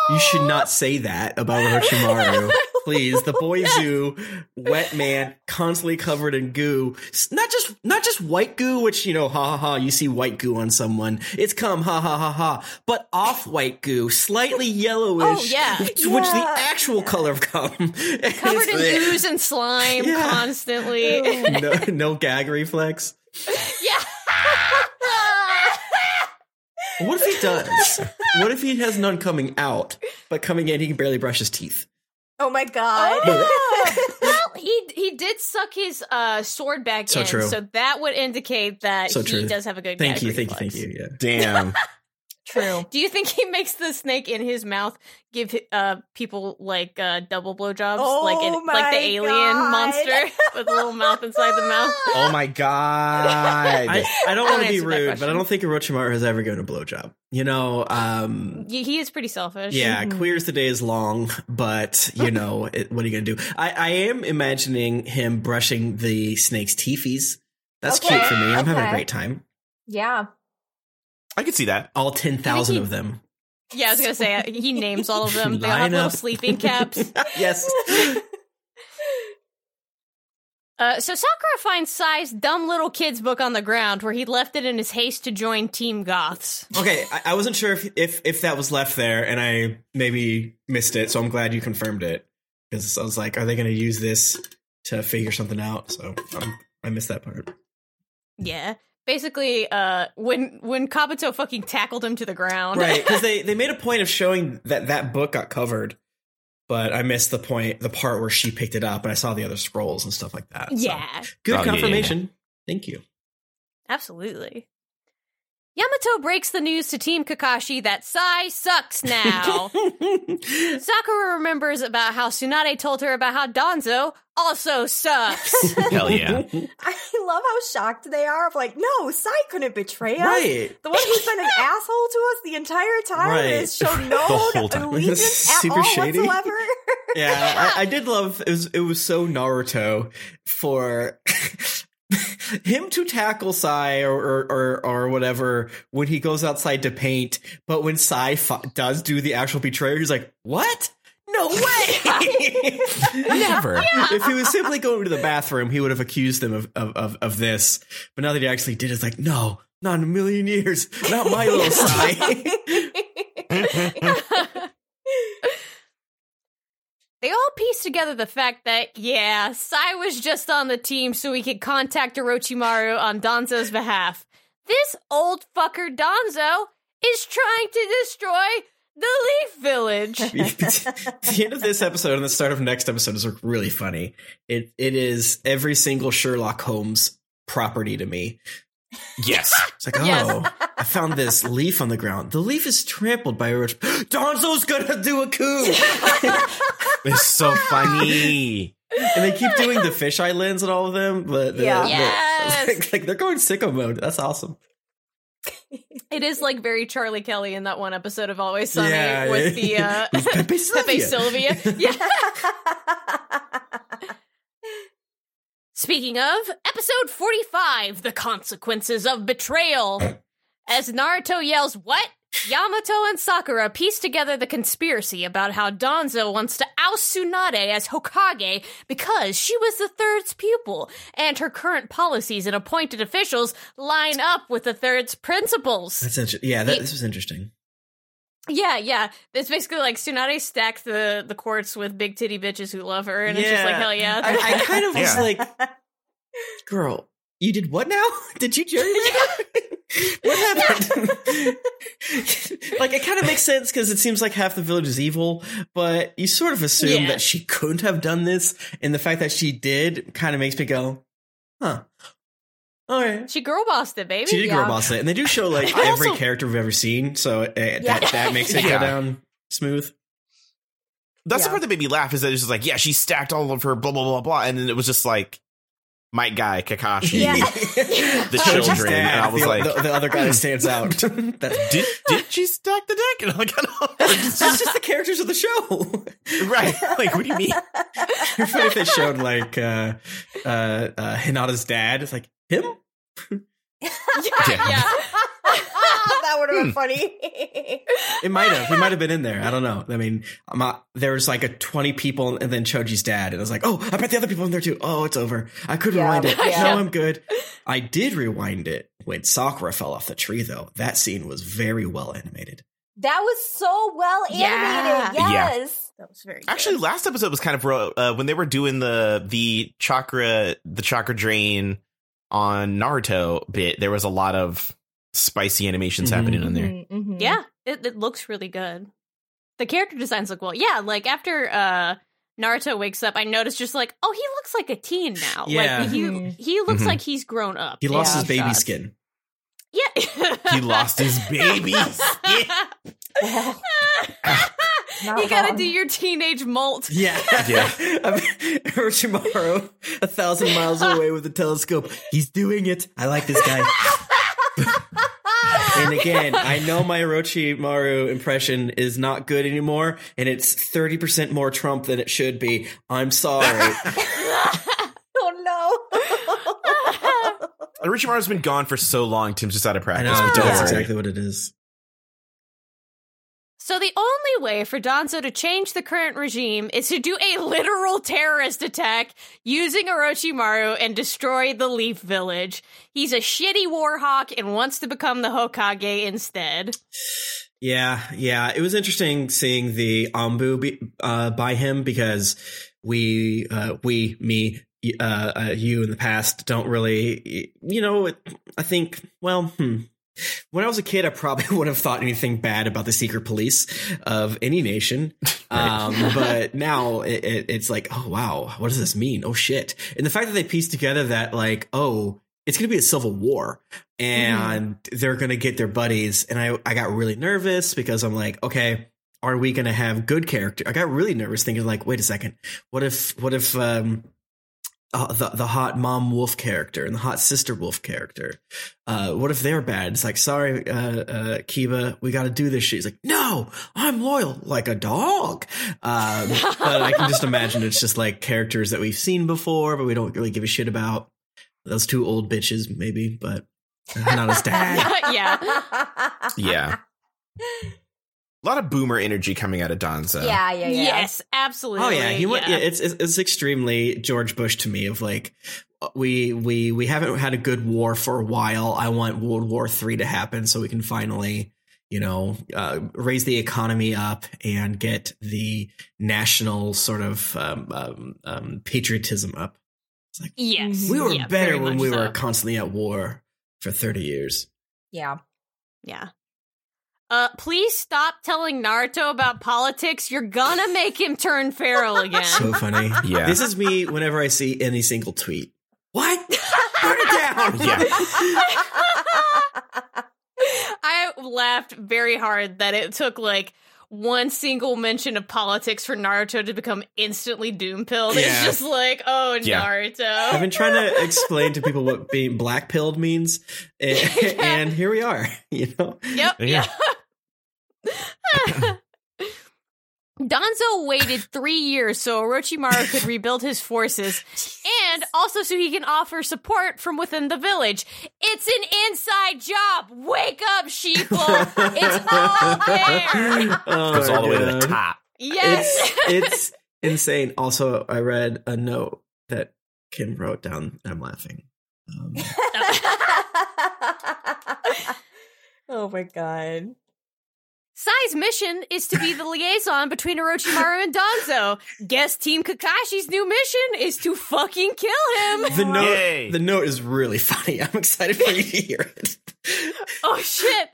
You should not say that about Orochimaru. Please, the boy zoo, wet man, constantly covered in goo. S- Not just not just white goo, which you know, ha ha ha. You see white goo on someone, it's cum, ha ha ha ha. But off white goo, slightly yellowish. Oh, yeah. which, which the Yeah. actual color of cum. Covered in ooze and slime Yeah. constantly. no, no gag reflex. yeah. What if he does? what if he has none coming out, but coming in he can barely brush his teeth? Oh my god. well, he he did suck his uh, sword back So in, true. so that would indicate that So he true. does have a good. Thank you, thank you, thank you. Yeah. Damn. True. Do you think he makes the snake in his mouth give uh, people like uh, double blowjobs, Oh like in, like the alien God. monster with a little mouth inside the mouth? Oh my god. I, I don't Don't want to be rude, but I don't think Orochimaru has ever given a blowjob. You know, um, He, he is pretty selfish. yeah, Mhm. queer as the day is long, but you know, it, what are you gonna do? I, I am imagining him brushing the snake's teefies. That's Okay, cute for me. I'm having a great time. Yeah. I could see that. All ten thousand of them. Yeah, I was gonna say uh, he names all of them. They all have Line little up. sleeping caps. yes. Uh, so Sakura finds Sai's dumb little kid's book on the ground where he left it in his haste to join Team Goths. Okay, I, I wasn't sure if, if if that was left there, and I maybe missed it. So I'm glad you confirmed it because I was like, are they going to use this to figure something out? So um, I missed that part. Yeah. Basically, uh, when when Kabuto fucking tackled him to the ground. right because they they made a point of showing that that book got covered but i missed the point the part where she picked it up and i saw the other scrolls and stuff like that So, yeah, good Oh, yeah, yeah, confirmation. Thank you. Absolutely. Yamato breaks the news to Team Kakashi that Sai sucks now. Sakura remembers about how Tsunade told her about how Danzo also sucks. Hell yeah. I love how shocked they are of like, no, Sai couldn't betray us. right The one who's been an asshole to us the entire time Right. has shown no time. allegiance at Super all shady. whatsoever. yeah I, I did love it was it was so naruto for him to tackle Sai or, or or or whatever when he goes outside to paint, but when Sai f- does do the actual betrayal, he's like, "What? No way!" Never. if he was simply going to the bathroom, he would have accused them of, of, of, of this. But now that he actually did, it's like, no, not in a million years. Not my little Sai. They all piece together the fact that, yeah, Sai was just on the team so he could contact Orochimaru on Danzo's behalf. This old fucker Danzo is trying to destroy the Leaf Village. the end of this episode and the start of next episode is really funny. It it is every single Sherlock Holmes property to me. Yes. It's like, oh, Yes. I found this leaf on the ground. The leaf is trampled by a rich. Danzo's gonna do a coup, It's so funny. and they keep doing the fisheye lens and all of them. But the, Yeah. the- Yes. like, like they're going sicko mode. That's awesome. It is like very Charlie Kelly in that one episode of Always Sunny Yeah, with yeah. the uh, Pepe Pepe Sylvia. Sylvia. Yeah. Speaking of, episode 45 The Consequences of Betrayal. As Naruto yells, What? Yamato and Sakura piece together the conspiracy about how Danzo wants to oust Tsunade as Hokage because she was the third's pupil, and her current policies and appointed officials line up with the third's principles. That's interesting. Yeah, that, this was interesting. Yeah, yeah. It's basically like Tsunade stacks the, the courts with big titty bitches who love her, and it's just like, hell yeah. I, I kind of was Yeah. like, girl, you did what now? Did you gerrymander? what happened? like, it kind of makes sense because it seems like half the village is evil, but you sort of assume Yeah. that she couldn't have done this, and the fact that she did kind of makes me go, huh. All right. She girl bossed it, baby. She did Yeah. girl boss it, and they do show like I every also- character we've ever seen, so uh, Yeah. that that makes it Yeah. go down smooth. That's Yeah. the part that made me laugh is that it's just like, yeah, she stacked all of her blah blah blah blah, and then it was just like my guy Kakashi. Yeah. The children, and I was the, like- the, the other guy that stands out. That's, Did did she stack the deck? And I'm like, I don't know. that's just the characters of the show. right? Like, what do you mean? It'd be funny if they showed like uh, uh, uh, Hinata's dad. It's like him. yeah, Yeah. yeah. that would have been Hmm. funny. It might have. He might have been in there. I don't know. I mean, I'm not, there was like a 20 people and then Choji's dad. And I was like, oh, I bet the other people in there too. Oh, it's over. I could Yeah, rewind it. yeah. No, I'm good. I did rewind it when Sakura fell off the tree, though. That scene was very well animated. that was so well animated. Yeah. Yes. That was very Actually, last episode was kind of ro- uh, when they were doing the the chakra the chakra drain on Naruto bit. There was a lot of spicy animations Mhm. happening in there. Mhm, mhm. Yeah, it, it looks really good. The character designs look well. Yeah, like after uh Naruto wakes up, I noticed just like, oh, he looks like a teen now. Yeah. Like he Mhm. he looks Mhm. like he's grown up. He lost Yeah. his baby Shots. skin. Yeah. He lost his baby. Well, not you gotta wrong. do your teenage molt. Yeah. Yeah. I mean, Orochimaru, a thousand miles away with a telescope. He's doing it. I like this guy. and again, I know my Orochimaru impression is not good anymore, and it's 30% more Trump than it should be. I'm sorry. Oh no. Orochimaru's been gone for so long. Tim's just out of I practice. know. but don't That's worry. exactly what it is. So the only way for Danzo to change the current regime is to do a literal terrorist attack using Orochimaru and destroy the Leaf Village. He's a shitty warhawk and wants to become the Hokage instead. Yeah, yeah. It was interesting seeing the ANBU be, uh, by him because we, uh, we, me, uh, uh, you in the past don't really, you know, it, I think, well, hmm. When I was a kid, I probably would have thought anything bad about the secret police of any nation. Um, but now it, it, it's like, oh wow, what does this mean? Oh shit! And the fact that they pieced together that like, oh, it's going to be a civil war, and they're going to get their buddies, and I I got really nervous because I'm like, okay, are we going to have good character? I got really nervous thinking like, wait a second, what if what if um uh, the the hot mom wolf character and the hot sister wolf character. Uh, what if they're bad? It's like, sorry, uh, uh, Kiba, we got to do this She's like, no, I'm loyal like a dog. Um, but I can just imagine it's just like characters that we've seen before, but we don't really give a shit about. Those two old bitches, maybe, but not his dad. yeah. Yeah. A lot of boomer energy coming out of Danzo. Yeah, yeah, yeah. Yes, absolutely. Oh yeah, he went. Yeah, it's, it's it's extremely George Bush to me. Of like, we we we haven't had a good war for a while. I want World War Three to happen so we can finally, you know, uh, raise the economy up and get the national sort of um, um, um, patriotism up. yes. We were Yeah, better when much we were constantly at war for thirty years. Yeah. Yeah. Uh, please stop telling Naruto about politics. You're gonna make him turn feral again. So funny. Yeah. This is me whenever I see any single tweet. What? Burn it down. Yeah. I laughed very hard that it took like one single mention of politics for Naruto to become instantly doom pilled. It's just like, oh, Yeah. I've been trying to explain to people what being black pilled means, and, and here we are. You know, Yep. Yeah. Yeah. Danzo waited three years so Orochimaru could rebuild his forces, and also so he can offer support from within the village. It's an inside job. Wake up, sheeple. it's all there. Oh Goes my all the way to the top. Yes. It's it's insane. Also, I read a note that Kym wrote down. I'm laughing. Um, oh my god. Sai's mission is to be the liaison between Orochimaru and Danzo. Guess Team Kakashi's new mission is to fucking kill him. the note Yay. the note is really funny. I'm excited for you to hear it. Oh shit.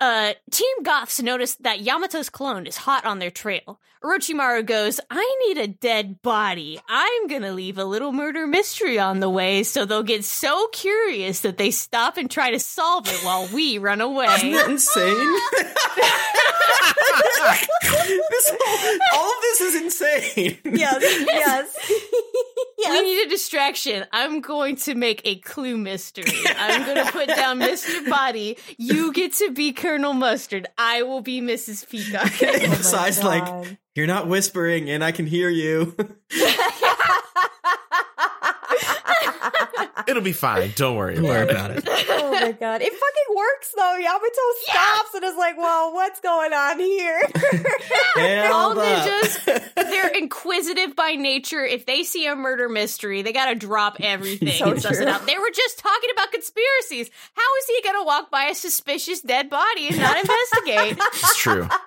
Uh, Team Goths notice that Yamato's clone is hot on their trail. Orochimaru goes, I need a dead body. I'm gonna leave a little murder mystery on the way so they'll get so curious that they stop and try to solve it while we run away. Isn't away. that insane? this whole, all of this is insane. Yes, yes. We need a distraction. I'm going to make a clue mystery. I'm going to put down Mr. Body. You get to be Colonel Mustard. I will be Mrs. Peacock. And Oh my Besides, like, you're not whispering, and I can hear you. It'll be fine. Don't worry. Don't worry about it. it. oh my god. It fucking works though. Yamato stops and is like, well, what's going on here? All ninjas, they're inquisitive by nature. If they see a murder mystery, they gotta drop everything So and suss it out. They were just talking about conspiracies. How is he gonna walk by a suspicious dead body and not investigate? It's true.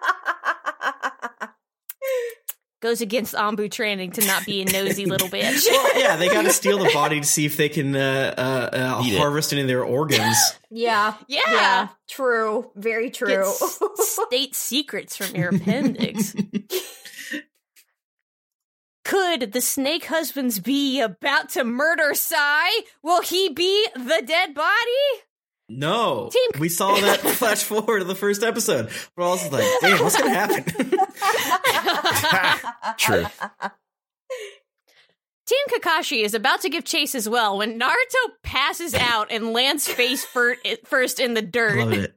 Goes against ANBU training to not be a nosy little bitch. Well, yeah, they got to steal the body to see if they can uh, uh, uh, Eat it. harvest any of their organs. yeah. Yeah. Yeah. True. Very Get true. s- state secrets from your appendix. Could the snake husbands be about to murder Sai? Will he be the dead body? No, Team- we saw that flash forward to the first episode. We're all like, damn, what's gonna happen? True. Team Kakashi is about to give chase as well when Naruto passes out and lands face first in the dirt. Love it,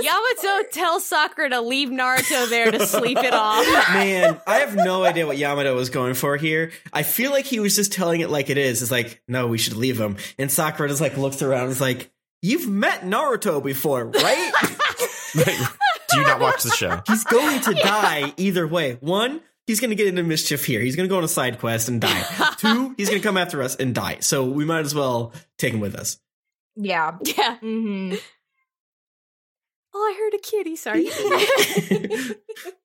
Yamato tells Sakura to leave Naruto there to sleep it off. man. I have no idea what Yamato was going for here. I feel like he was just telling it like it is. It's like, no, we should leave him. And Sakura just like looks around and is like, you've met Naruto before, right? Do you not watch the show? He's going to die either way. One, he's going to get into mischief here. He's going to go on a side quest and die. Two, he's going to come after us and die. So we might as well take him with us. yeah. Yeah. hmm Oh, I heard a kitty. Sorry.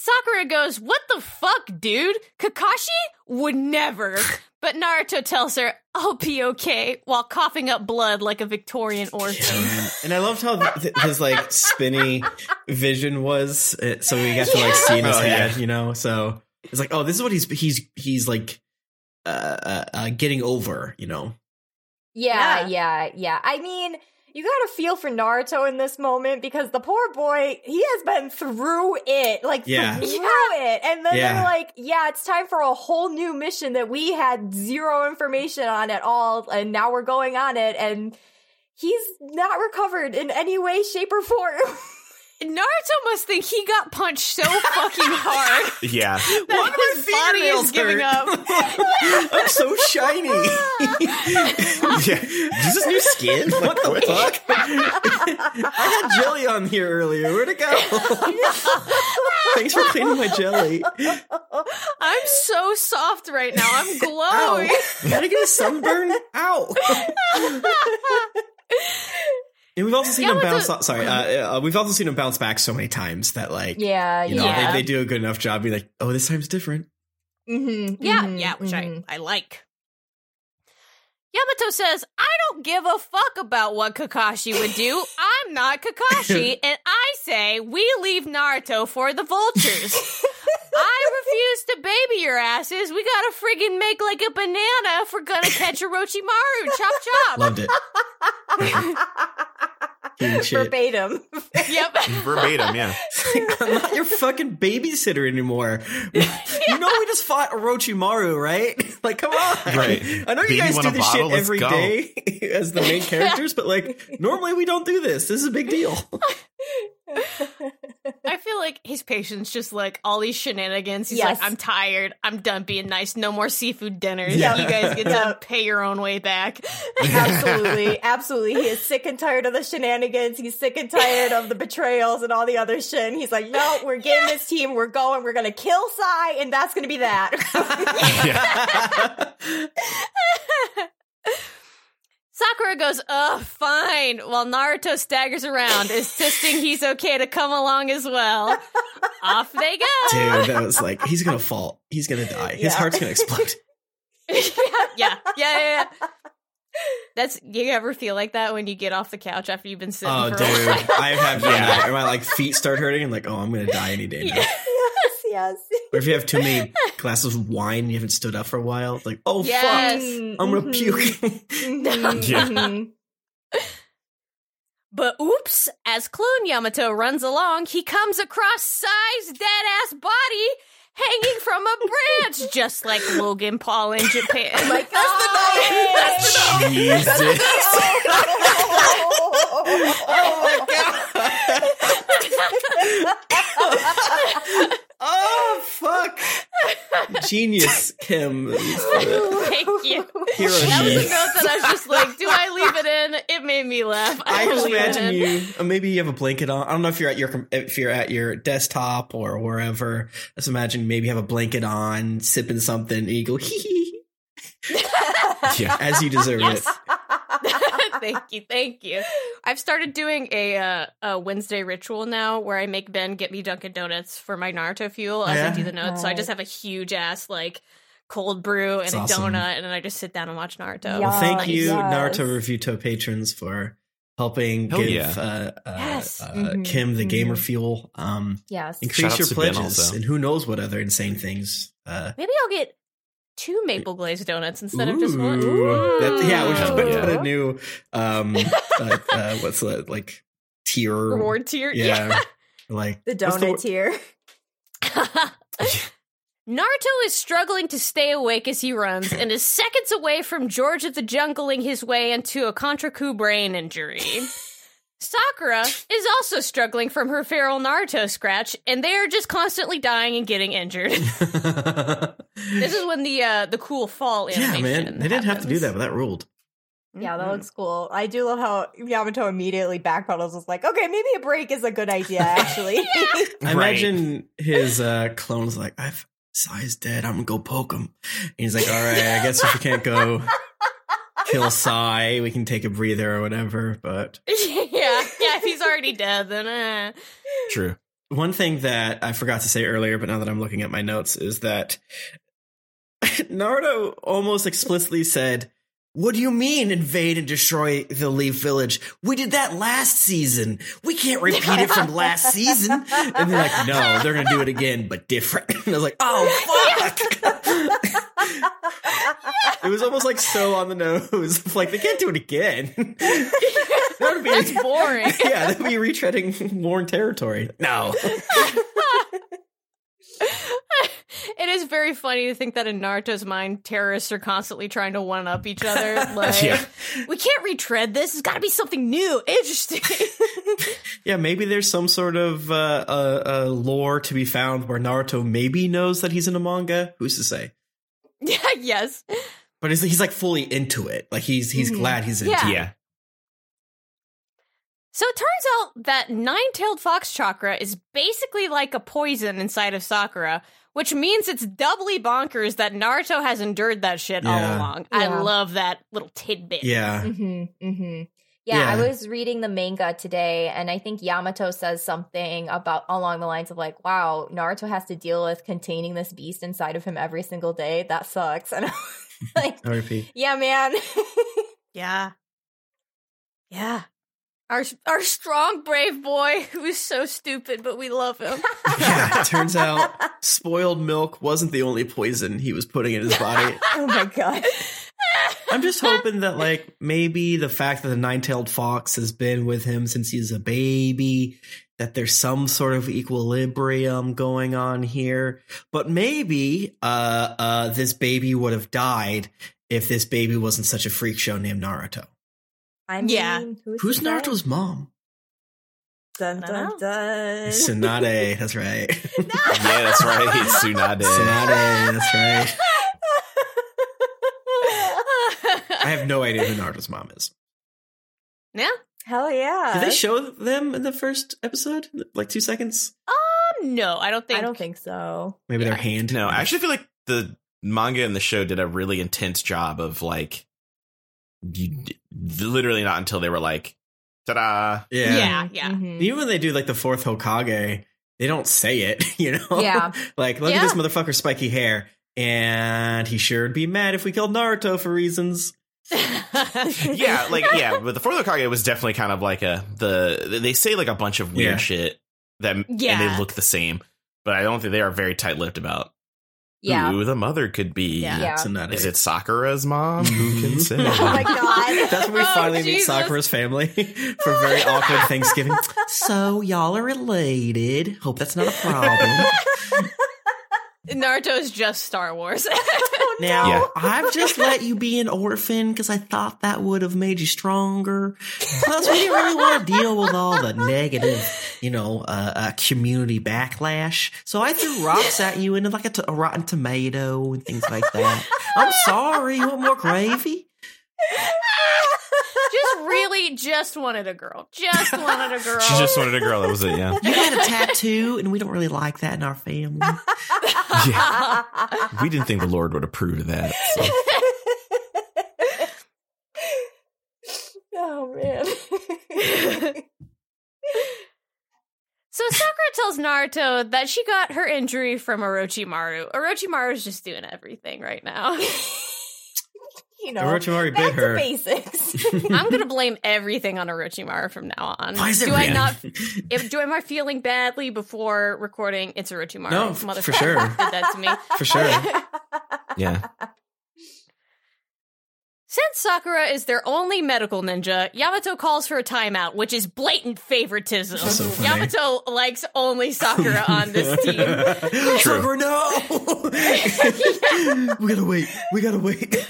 Sakura goes, What the fuck, dude? Kakashi would never. But Naruto tells her, I'll be okay, while coughing up blood like a Victorian orphan. and I loved how th- th- his like spinny vision was. uh, So we got to like see in his Oh, yeah. head, you know. So it's like, oh, this is what he's he's he's like uh, uh, uh getting over, you know. Yeah, Yeah. yeah, yeah. I mean, you gotta feel for Naruto in this moment because the poor boy, he has been through it, like Yeah. through it. And then Yeah. they're like, yeah, it's time for a whole new mission that we had zero information on at all, and now we're going on it, and he's not recovered in any way, shape, or form. Naruto must think he got punched so fucking hard Yeah. that his body is giving up. I'm so shiny. yeah. Is this new skin? what the fuck? I had jelly on here earlier. Where'd it go? Thanks for cleaning my jelly. I'm so soft right now. I'm Ow. glowing. Gotta get a sunburn? Ow. And we've also seen Yeah, him what's bounce. Sorry, uh, uh, we've also seen him bounce back so many times that, like, yeah, you know, yeah. they, they do a good enough job being like, "Oh, this time's different." Mm-hmm, Yeah, yeah, which I, I like. Yamato says, I don't give a fuck about what Kakashi would do. I'm not Kakashi, and I say we leave Naruto for the vultures. I refuse to baby your asses. We gotta friggin' make like a banana if we're gonna catch a Orochimaru. Chop chop. Loved it. Verbatim. yep. Verbatim, yeah. I'm not your fucking babysitter anymore. You know we just fought Orochimaru, right? Like, come on. Right. I know you guys do this bottle? shit Let's every go. day as the main characters, but like normally we don't do this. This is a big deal. I feel like his patience just like all these shenanigans. He's Yes. like, I'm tired. I'm done being nice. No more seafood dinners. Yeah. You guys get Yeah. to pay your own way back. absolutely, absolutely. He is sick and tired of the shenanigans. He's sick and tired of the betrayals and all the other shit. And he's like, no, we're getting this team. We're going. We're gonna kill Sai, and that's gonna be that. Sakura goes, ugh, fine, while Naruto staggers around, insisting he's okay to come along as well. Off they go. Dude, that was like he's gonna fall. He's gonna die. His Yeah. heart's gonna explode. yeah, yeah, yeah, yeah, yeah. That's you ever feel like that when you get off the couch after you've been sitting Oh, for dude, a while? I have done that. And my like feet start hurting. and like, oh, I'm gonna die any day now. Yeah. yes, yes. Or if you have too many glasses of wine, and you haven't stood up for a while. It's like, oh Yes. fuck, I'm gonna puke. Mhm, Yeah. mhm. But oops, as Clone Yamato runs along, he comes across Sai's dead ass body hanging from a branch, just like Logan Paul in Japan. Oh my god! Jesus. oh my god. oh fuck. Genius, Kym. Thank you. Hero That was a note that I was just like, do I leave it in? It made me laugh. I will just imagine you. uh, Maybe you have a blanket on. I don't know if you're at your com- if you're at your desktop or wherever. Just imagine maybe you have a blanket on, sipping something, and you go hee hee Yeah. as you deserve Yes. it. Thank you, thank you. I've started doing a uh, a Wednesday ritual now where I make Ben get me Dunkin' Donuts for my Naruto fuel as I do the notes. So I just have a huge ass like cold brew and That's a awesome. donut, and then I just sit down and watch Naruto. Well, thank you, Yes. Naruto Reviewto patrons, for helping Hell give yeah. uh, uh, Yes. uh, Mhm, Kym the gamer fuel. Um, yes. increase outs your pledges, and who knows what other insane things. Uh, Maybe I'll get two maple glazed donuts instead of just one. Ooh. That- yeah, we should put, Yeah. put a new um, uh, uh, what's that like tier? Reward tier. Yeah, like The what's donut tier. Naruto is struggling to stay awake as he runs and is seconds away from George of the Jungling his way into a contrecoup brain injury. Sakura is also struggling from her feral Naruto scratch, and they are just constantly dying and getting injured. this is when the uh, the cool fall yeah, man, they didn't have to do that, but that ruled. Yeah, that Mhm. looks cool. I do love how Yamato immediately backpedals. Was like, okay, maybe a break is a good idea. Actually, I imagine his uh, clone's like, I've Sai's dead. I'm gonna go poke him. And he's like, all right, I guess if you can't go kill Sai, we can take a breather or whatever. But yeah, yeah. If he's already dead, then uh, True. one thing that I forgot to say earlier, but now that I'm looking at my notes, is that Naruto almost explicitly said, What do you mean invade and destroy the Leaf Village? We did that last season. We can't repeat it from last season. And they're like, No, they're gonna do it again, but different. And I was like, Oh fuck. it was almost like so on the nose. Like they can't do it again. that would be that's boring. yeah, that would be retreading worn territory. No. it is very funny to think that in Naruto's mind, terrorists are constantly trying to one up each other. Like, Yeah. we can't retread this. It's got to be something new, interesting. Yeah, maybe there's some sort of uh, uh, uh, lore to be found where Naruto maybe knows that he's in a manga. Who's to say? yeah, yes. But he's, he's like fully into it. Like he's he's Mhm. glad he's into Yeah. it. Yeah. So it turns out that nine tailed fox chakra is basically like a poison inside of Sakura, which means it's doubly bonkers that Naruto has endured that shit all Yeah. along. I love that little tidbit. Yeah. hmm hmm Yeah, I was reading the manga today, and I think Yamato says something about along the lines of like, "Wow, Naruto has to deal with containing this beast inside of him every single day. That sucks." And I'm like, "Yeah, man." Yeah. Yeah. Our our strong brave boy who is so stupid, but we love him. Yeah, it turns out spoiled milk wasn't the only poison he was putting in his body. oh my god. I'm just hoping that like maybe the fact that the nine-tailed fox has been with him since he's a baby, that there's some sort of equilibrium going on here. But maybe uh uh this baby would have died if this baby wasn't such a freak show named Naruto. I mean, Yeah. who's, Who's to say? Naruto's mom? Dun, dun, dun. Tsunade, that's right. Yeah, that's right. Tsunade. Tsunade, that's right. I have no idea who Naruto's mom is. yeah. Hell yeah. Did they show them in the first episode? Like two seconds? Um, no, I don't think. I don't think so. Maybe Yeah. their hand. No, I actually feel like the manga and the show did a really intense job of like, you, literally not until they were like, ta-da. Yeah. Yeah, yeah. Mhm. Even when they do like the fourth Hokage, they don't say it, you know? Yeah. like, look Yeah. at this motherfucker's spiky hair. And he sure would be mad if we killed Naruto for reasons. yeah, like yeah, but the fourth Hokage was definitely kind of like a the they say like a bunch of weird Yeah. shit that yeah. and Yeah. they look the same, but I don't think they are very tight lipped about yeah. who the mother could be. Yeah. Yeah. Tsunade. Is it Sakura's mom? Who mm-hmm. can say? Oh my god. That's when we Oh, finally meet Sakura's family for a very awkward Thanksgiving. So y'all are related. Hope that's not a problem. Naruto's just Star Wars. Now, Yeah. I've just let you be an orphan because I thought that would have made you stronger. Plus, we didn't really want to deal with all the negative, you know, uh, uh, community backlash. So I threw rocks at you and like a, t- a rotten tomato and things like that. I'm sorry. You want more gravy? Just really just wanted a girl. Just wanted a girl. She just wanted a girl. That was it. Yeah. You had a tattoo, and we don't really like that in our family. yeah. We didn't think the Lord would approve of that. so. oh man. So Sakura tells Naruto that she got her injury from Orochimaru. Orochimaru's just doing everything right now. you know, Orochimaru back bit to her. basics. I'm gonna blame everything on Orochimaru from now on. Why is it do I red? not? If do am I feeling badly before recording? It's Orochimaru. No, f- for Motherfucker sure. did that to me. For sure. Yeah. Since Sakura is their only medical ninja, Yamato calls for a timeout, which is blatant favoritism. So funny. Yamato likes only Sakura on this team. True. Sakura, no! we gotta wait. We gotta wait.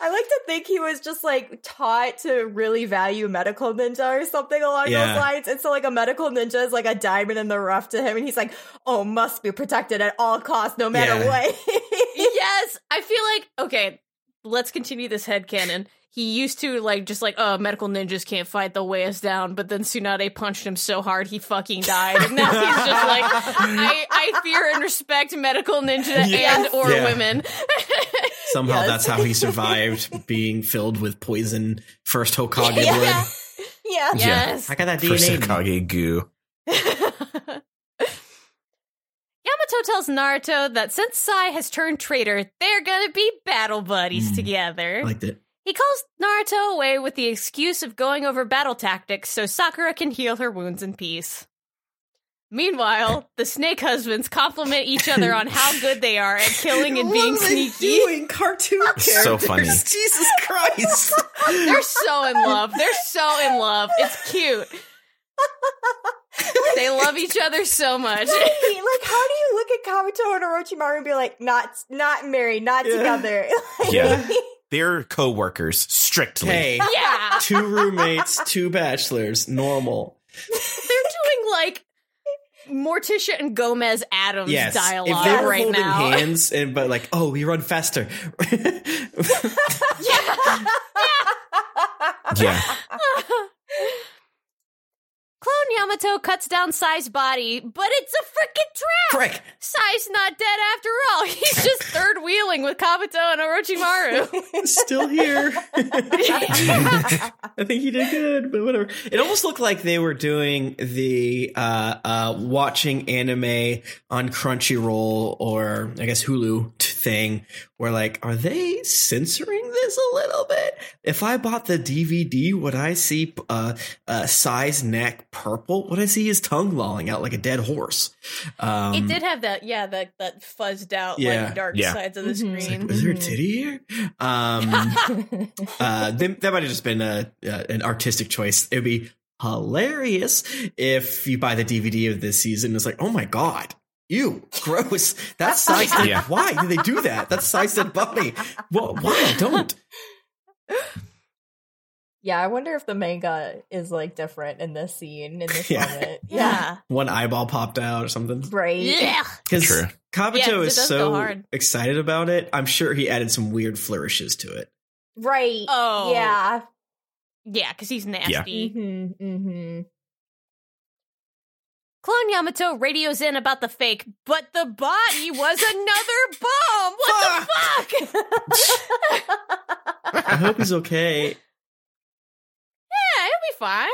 I like to think he was just like taught to really value medical ninja or something along Yeah. those lines. And so like a medical ninja is like a diamond in the rough to him and he's like, oh, must be protected at all costs, no matter Yeah. what. yes, I feel like okay. Let's continue this headcanon. He used to like just like oh medical ninjas can't fight they'll weigh us down, but then Tsunade punched him so hard he fucking died. And now he's just like I, I fear and respect medical ninja Yeah. and or Yeah. women. Somehow Yes. that's how he survived being filled with poison first Hokage Yeah. blood. yeah. yes. I got that First DNA. Hokage goo. Yamato tells Naruto that since Sai has turned traitor, they're gonna be battle buddies Mm. together. I liked it. He calls Naruto away with the excuse of going over battle tactics so Sakura can heal her wounds in peace. Meanwhile, the snake husbands compliment each other on how good they are at killing and being What are they sneaky. doing? Cartoon characters. So funny. Jesus Christ. They're so in love. They're so in love. It's cute. They love each other so much. like how do you look at Kabuto and Orochimaru and be like, not not married, not Yeah. together? Yeah. They're co-workers, strictly. Hey, Yeah. two roommates, two bachelors, normal. They're doing like Morticia and Gomez Addams Yes. dialogue if they were right holding now. hands and but like, oh, we run faster. Yeah. Clone Yamato cuts down Sai's body, but it's a freaking trap. Frick. Sai's not dead after all. He's just third wheeling with Kabuto and Orochimaru. Still here. I think he did good, but whatever. It almost looked like they were doing the uh, uh, watching anime on Crunchyroll or I guess Hulu thing, where like, are they censoring this a little bit? If I bought the DVD, would I see uh, uh, Sai's neck purple? What I see is tongue lolling out like a dead horse? Um, it did have that, yeah, that that fuzzed out Yeah. like dark Yeah. sides of the Mhm. Screen. like, was there a Mhm. titty here? Um, uh, then, that might have just been a, uh, an artistic choice. It would be hilarious if you buy the DVD of this season. It's like, oh my god, ew, gross. That's Sai's. dead. Yeah. Why do they do that? That's Sai's dead body. Well, why don't? yeah, I wonder if the manga is like different in this scene in this Yeah. moment. Yeah. One eyeball popped out or something. Right. Yeah. Because True. Kabuto Yeah, 'cause it is does go so excited about it. I'm sure he added some weird flourishes to it. Right. Oh. Yeah. Yeah, because he's nasty. Mm-hmm. Mm-hmm. Clone Yamato radios in about the fake, but the body was another bomb. What the fuck? I hope he's okay. Be fine.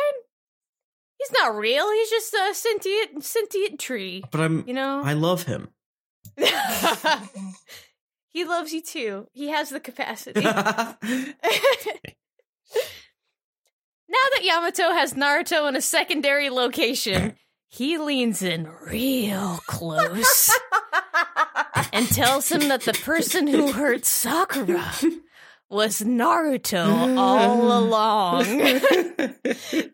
He's not real. He's just a sentient sentient tree. But I'm. You know. I love him. he loves you too. He has the capacity. now that Yamato has Naruto in a secondary location, he leans in real close and tells him that the person who hurt Sakura was Naruto all along.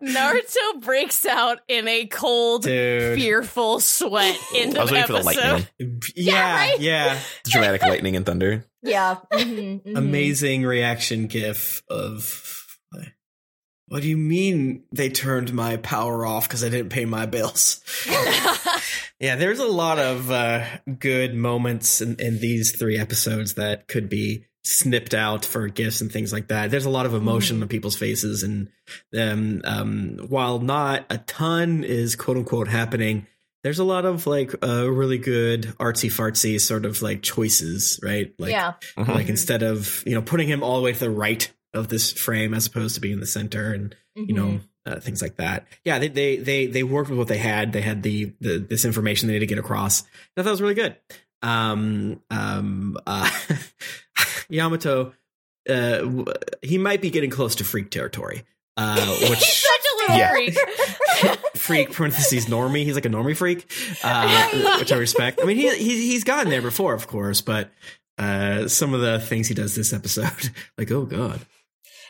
Naruto breaks out in a cold, Dude. fearful sweat in I was the waiting for the episode. lightning, yeah, right? yeah. dramatic lightning and thunder. yeah. mhm, mhm. Amazing reaction gif of. What do you mean they turned my power off because I didn't pay my bills? yeah, there's a lot of uh, good moments in, in these three episodes that could be snipped out for gifts and things like that. There's a lot of emotion on people's faces, and um, um, while not a ton is quote unquote happening, there's a lot of like uh, really good artsy fartsy sort of like choices, right? Like, yeah. Mhm. like Mhm. instead of you know putting him all the way to the right of this frame as opposed to being in the center and you know Mm-hmm. uh, things like that yeah they, they they they worked with what they had they had the, the this information they needed to get across i thought that was really good um um uh yamato uh he might be getting close to freak territory uh which Such a little Yeah. freak. freak parentheses normie he's like a normie freak uh which i respect i mean he, he he's gotten there before of course but uh some of the things he does this episode like oh god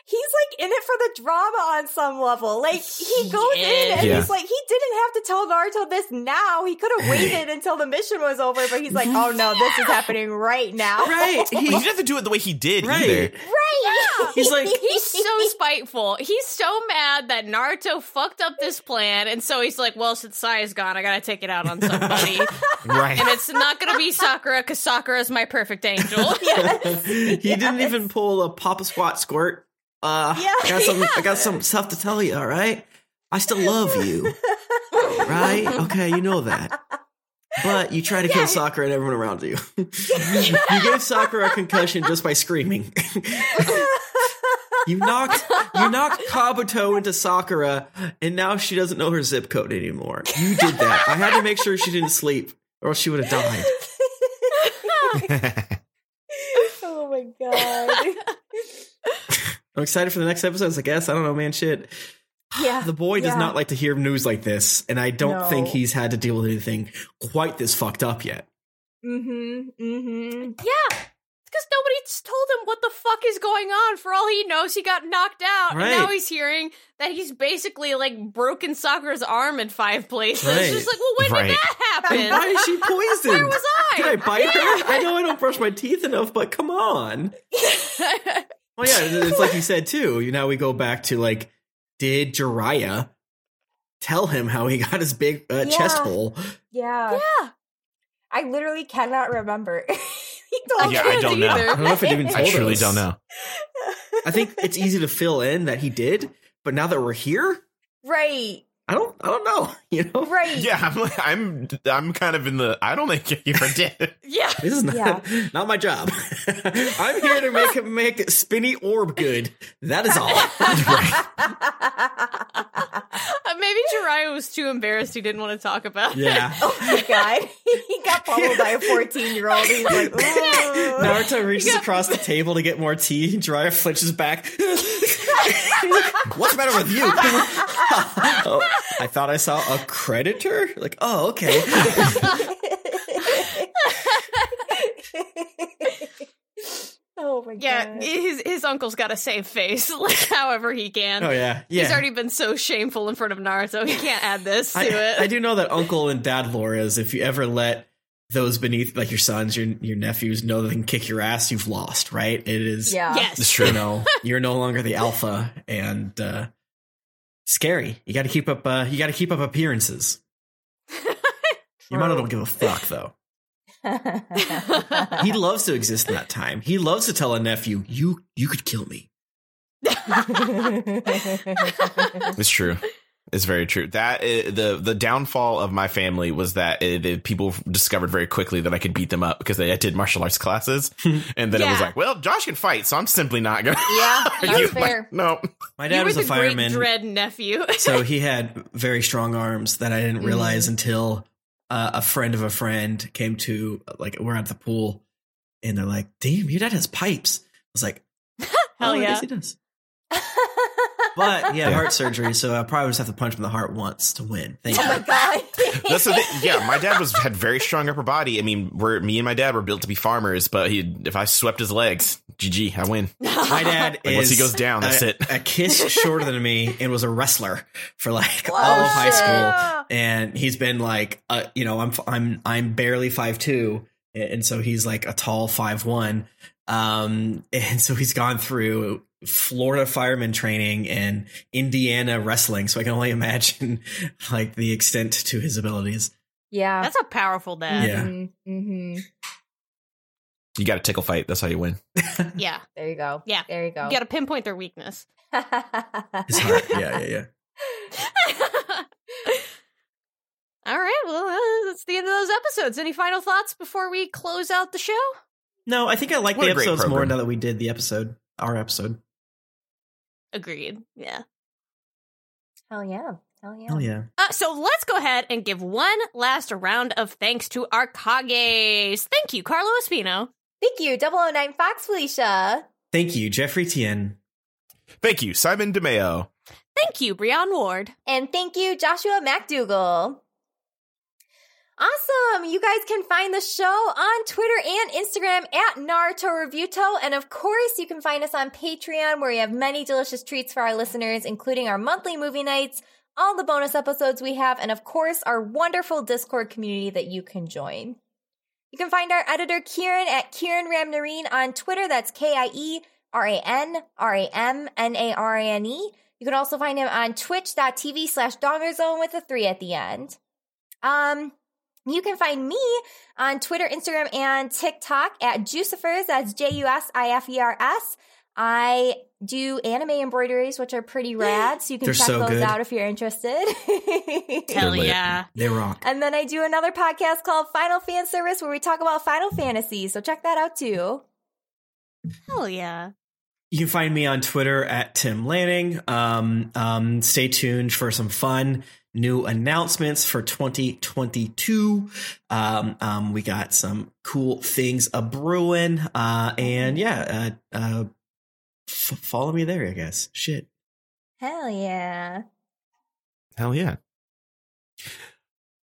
He's like in it for the drama on some level. Like he goes in and Yeah. he's like, he didn't have to tell Naruto this now. He could have waited until the mission was over, but he's like, oh no, this is happening right now. right He didn't have to do it the way he did Right. either. Right. He's like- He's so spiteful. He's so mad that Naruto fucked up this plan, and so he's like, "Well, since Saya's gone, I gotta take it out on somebody." Right. and it's not gonna be Sakura because Sakura is my perfect angel. he didn't even pull a papa squat squirt uh Yeah. I got some i got some stuff to tell you all right i still love you right okay you know that but you try to kill Sakura and everyone around you. you gave Sakura a concussion just by screaming. you knocked you knocked Kabuto into Sakura, and now she doesn't know her zip code anymore. You did that. I had to make sure she didn't sleep, or else she would have died. oh my god. I'm excited for the next episodes. I guess I don't know, man. Shit, Yeah. the boy does Yeah. not like to hear news like this, and I don't No. think he's had to deal with anything quite this fucked up yet. Mm-hmm. Mm-hmm. yeah, because nobody's told him what the fuck is going on. For all he knows, he got knocked out, Right. and now he's hearing that he's basically like broken Sakura's arm in five places. Right. It's just like, well, when Right. did that happen? Why is she poisoned? Where was I? Did I bite her? I know I don't brush my teeth enough, but come on. Well, yeah, it's like you said too. You know, we go back to like, did Jiraiya tell him how he got his big uh, chest Yeah. hole? Yeah. yeah. I literally cannot remember. he told Yeah, I don't know. I don't know if it even I told truly us. don't know. I think it's easy to fill in that he did, but now that we're here, Right. I don't. I don't know. You know, Right. Yeah, I'm like, I'm I'm kind of in the I don't think you ever did. Yeah. this is not Yeah. not my job. I'm here to make make spinny orb good. That is all. Uh, maybe Jiraiya was too embarrassed. He didn't want to talk about it. yeah. Oh my god. he got pummeled by a 14 year old. He's like, "Ooh." Naruto reaches across the table to get more tea. Jiraiya flinches back. What's the matter with you? oh, I thought I saw a creditor. Like, oh, okay. oh my Yeah, god. Yeah, his his uncle's got a save face, like however he can. Oh yeah, yeah. He's already been so shameful in front of Naruto. He can't add this to I, it. I do know that uncle and dad lore is if you ever let those beneath, like your sons, your your nephews, know they can kick your ass, you've lost. Right? It is. yeah. yes. It's You true. know, you're no longer the alpha, and uh, scary. You got to keep up. Uh, you got to keep up appearances. Yamato don't give a fuck though. He loves to exist in that time. He loves to tell a nephew, "You you could kill me." It's true. It's very true. That uh, the the downfall of my family was that uh, the people discovered very quickly that I could beat them up because I did martial arts classes, and then it was like, well, Josh can fight, so I'm simply not gonna. Yeah, argue. that's fair. no, My dad were was a fireman. great dread nephew. so he had very strong arms that I didn't realize until uh, a friend of a friend came to like we're at the pool and they're like, "Damn, your dad has pipes." I was like, Hell oh, I yeah. guess he does." But he had heart surgery, so I probably just have to punch him in the heart once to win. Thank oh my you. god. that's the thing. Yeah, my dad was had very strong upper body. I mean, we're me and my dad were built to be farmers, but he if I swept his legs, GG, I win. My dad Like, is once he goes down, that's a, it. a kiss shorter than me and was a wrestler for like all of high school. And he's been like, uh, you know, I'm I'm I'm barely five two, and so he's like a tall five one. Um, and so he's gone through Florida fireman training and Indiana wrestling. So I can only imagine like the extent to his abilities. Yeah. That's a powerful dad. Yeah. Mm-hmm. You got to tickle fight. That's how you win. Yeah. There you go. Yeah. There you go. You got to pinpoint their weakness. His heart. Yeah, yeah, yeah. All right. Well, uh, that's the end of those episodes. Any final thoughts before we close out the show? No, I think I like What the episodes more now that we did the episode, our episode. Agreed. Yeah. Hell yeah. Hell yeah. Oh yeah. Uh, so let's go ahead and give one last round of thanks to our Kages. Thank you, Carlo Espino. Thank you, 009 Fox Felicia. Thank you, Jeffrey Tien. Thank you, Simon DeMeo. Thank you, Brian Ward. And thank you, Joshua MacDougall. Awesome. You guys can find the show on Twitter and Instagram at Naruto Reviewto. And of course, you can find us on Patreon where we have many delicious treats for our listeners, including our monthly movie nights, all the bonus episodes we have, and of course, our wonderful Discord community that you can join. You can find our editor Kieran at Kieran Ramnarine on Twitter. That's K I E R A N R A M N A R A N E. You can also find him on twitch.tv slash dongerzone with a three at the end. Um, you can find me on Twitter, Instagram, and TikTok at Jusifers. That's J U S I F E R S. I do anime embroideries, which are pretty rad. So you can They're check so those good. out if you're interested. Hell yeah. They rock. and then I do another podcast called Final Fan Service where we talk about Final Fantasy. So check that out too. Hell yeah. You can find me on Twitter at Tim Lanning. Um, um, stay tuned for some fun new announcements for 2022. Um, um, we got some cool things a brewing. Uh, and yeah, uh, uh, f- follow me there, I guess. Shit. Hell yeah. Hell yeah.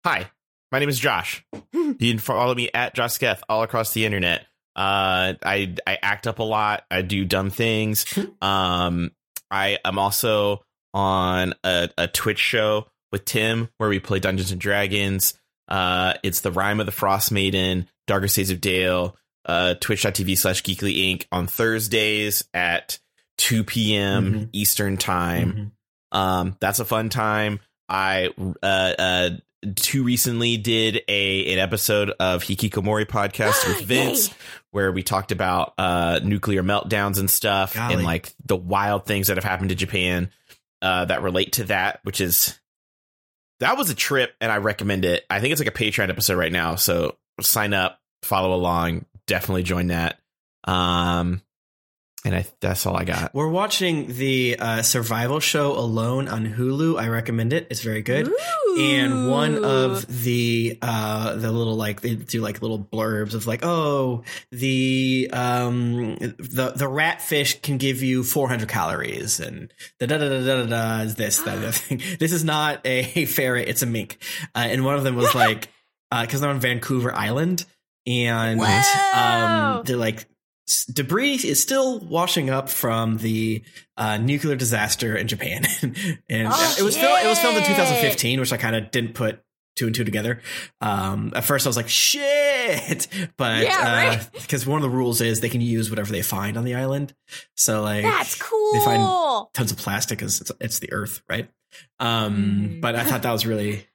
Hi, my name is Josh. you can follow me at Josh Sketh all across the internet. Uh, I I act up a lot. I do dumb things. Um, I am also on a, a Twitch show with Tim where we play Dungeons and Dragons. Uh, it's the Rime of the Frost Maiden, Darker States of Dale. Uh, Twitch.tv slash Geekly Inc. on Thursdays at 2 p.m. Mhm. Eastern Time. Mhm. Um, that's a fun time. I uh, uh, too recently did a an episode of Hikikomori podcast with Vince, Yay. where we talked about uh, nuclear meltdowns and stuff, Golly. and like the wild things that have happened to Japan uh, that relate to that. Which is that was a trip, and I recommend it. I think it's like a Patreon episode right now, so sign up, follow along, definitely join that. Um, and I that's all I got. We're watching the uh, survival show Alone on Hulu. I recommend it. It's very good. and one of the uh the little like they do like little blurbs of like oh the um the the rat fish can give you 400 calories and da da da da da da, da is this that other thing this is not a ferret it's a mink uh, and one of them was like uh because they're on vancouver island and Whoa. um they're like s- debris is still washing up from the uh, nuclear disaster in Japan, and Oh, it was fil- it was filmed in 2015, which I kind of didn't put two and two together. Um, at first, I was like, "Shit!" But Yeah, right. because one of the rules is they can use whatever they find on the island. So like, That's cool. They find tons of plastic because it's, it's the Earth, right? Um, Mm. but I thought that was really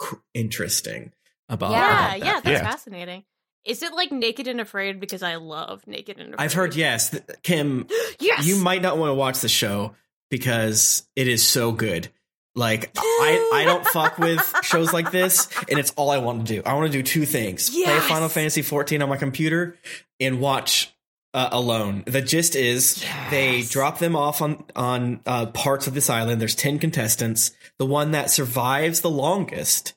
interesting about yeah, about that. yeah, that's Yeah. fascinating. Is it like Naked and Afraid? Because I love Naked and Afraid. I've heard yes, Kym. Yes. You might not want to watch the show because it is so good. Like I, I don't fuck with shows like this, and it's all I want to do. I want to do two things: play Final Fantasy 14 on my computer and watch uh, Alone. The gist is they drop them off on on uh, parts of this island. There's ten contestants. The one that survives the longest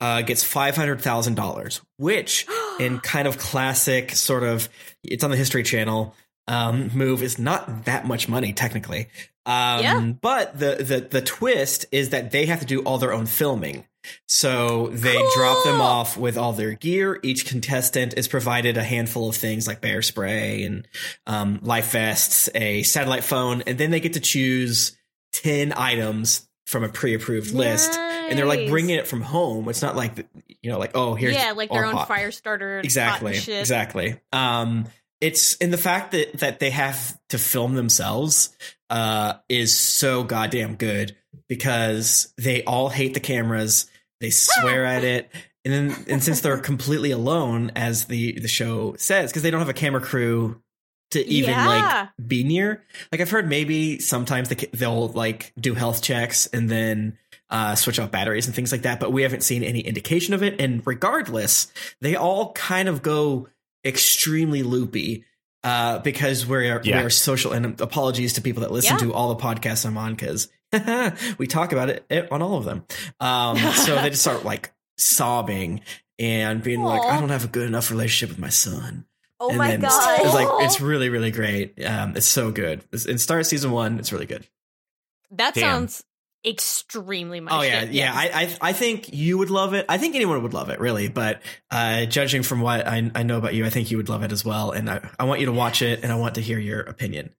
uh, gets five hundred thousand dollars, which in kind of classic sort of it's on the History Channel um, move is not that much money technically. Um, Yeah. But the, the the twist is that they have to do all their own filming. So they drop them off with all their gear. Each contestant is provided a handful of things like bear spray and um, life vests, a satellite phone, and then they get to choose 10 items from a pre-approved list. And they're like bringing it from home. It's not like, you know, like, oh, here's yeah, like their own fire starter. exactly shit. exactly um it's in the fact that that they have to film themselves uh is so goddamn good because they all hate the cameras they swear at it and then and since they're completely alone as the the show says because they don't have a camera crew to even Yeah. like be near like i've heard maybe sometimes they, they'll like do health checks and then uh, switch off batteries and things like that, but we haven't seen any indication of it. And regardless, they all kind of go extremely loopy uh, because we're Yeah. we're social. And apologies to people that listen Yeah. to all the podcasts I'm on because we talk about it, it on all of them. Um, so they just start like sobbing and being like, "I don't have a good enough relationship with my son." Oh and my then god. It's like it's really really great. Um, it's so good. It's, in start season one, it's really good. That Damn. sounds extremely my Oh yeah, yeah. I, I I think you would love it. I think anyone would love it, really. But uh, judging from what I, I know about you, I think you would love it as well. And I, I want you to watch it, and I want to hear your opinion.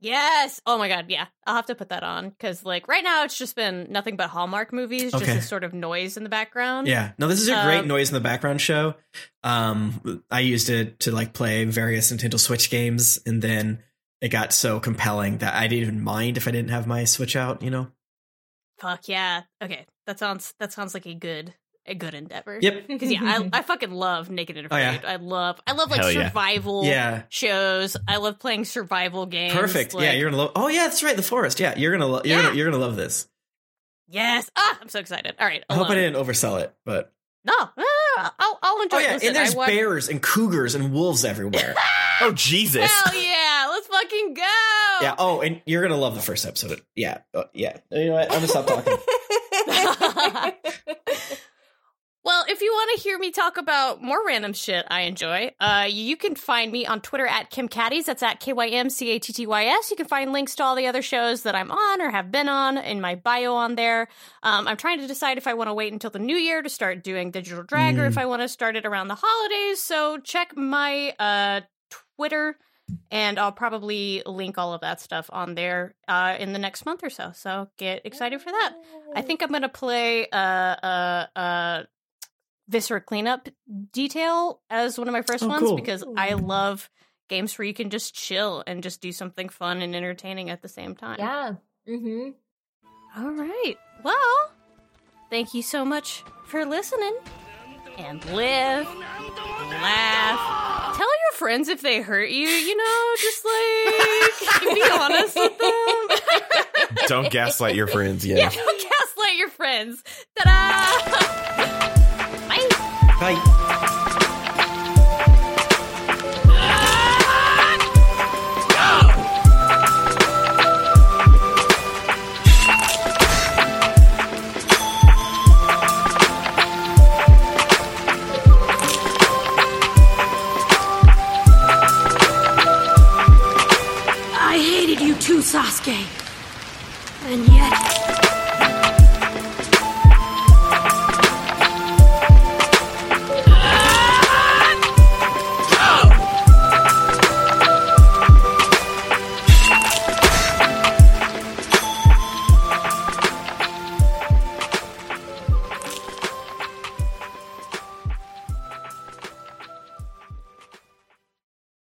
Yes. Oh my god. Yeah. I'll have to put that on because, like, right now it's just been nothing but Hallmark movies, just Okay. this sort of noise in the background. Yeah. No, this is a great Um, noise in the background show. Um, I used it to like play various Nintendo Switch games, and then it got so compelling that I didn't even mind if I didn't have my Switch out. You know. Fuck yeah. Okay. That sounds. That sounds like a good. A good endeavor. Yep. Because yeah, I, I fucking love Naked and Oh, Afraid. yeah. I love. I love like Hell survival Yeah. shows. I love playing survival games. Perfect. yeah, you're gonna love. Oh yeah, that's right. The forest. Yeah, you're gonna. Lo- you're Yeah. gonna. You're gonna love this. Yes. Ah, I'm so excited. All right. I hope I didn't oversell it, but No, no, no, no, I'll, I'll enjoy. oh yeah, Listen, and there's I watch- bears and cougars and wolves everywhere. Oh Jesus! Hell yeah! Let's fucking go. Yeah. Oh, and you're gonna love the first episode. Yeah. Uh, yeah. You know what? I'm gonna stop talking. Well, if you want to hear me talk about more random shit I enjoy, uh, you can find me on Twitter at Kym Cattys. That's at K Y M C A T T Y S. You can find links to all the other shows that I'm on or have been on in my bio on there. Um, I'm trying to decide if I want to wait until the new year to start doing digital drag or if I want to start it around the holidays. So check my uh, Twitter. And I'll probably link all of that stuff on there uh, in the next month or so. So get excited for that. I think I'm gonna play uh uh uh Viscera cleanup detail as one of my first Oh, ones cool. because I love games where you can just chill and just do something fun and entertaining at the same time. Yeah. Mm-hmm. All right. Well, thank you so much for listening. And live, laugh. Tell your friends if they hurt you, you know, just like be honest with them. Don't gaslight your friends. Yeah. Yeah, don't gaslight your friends. Ta-da! Bye. I hated you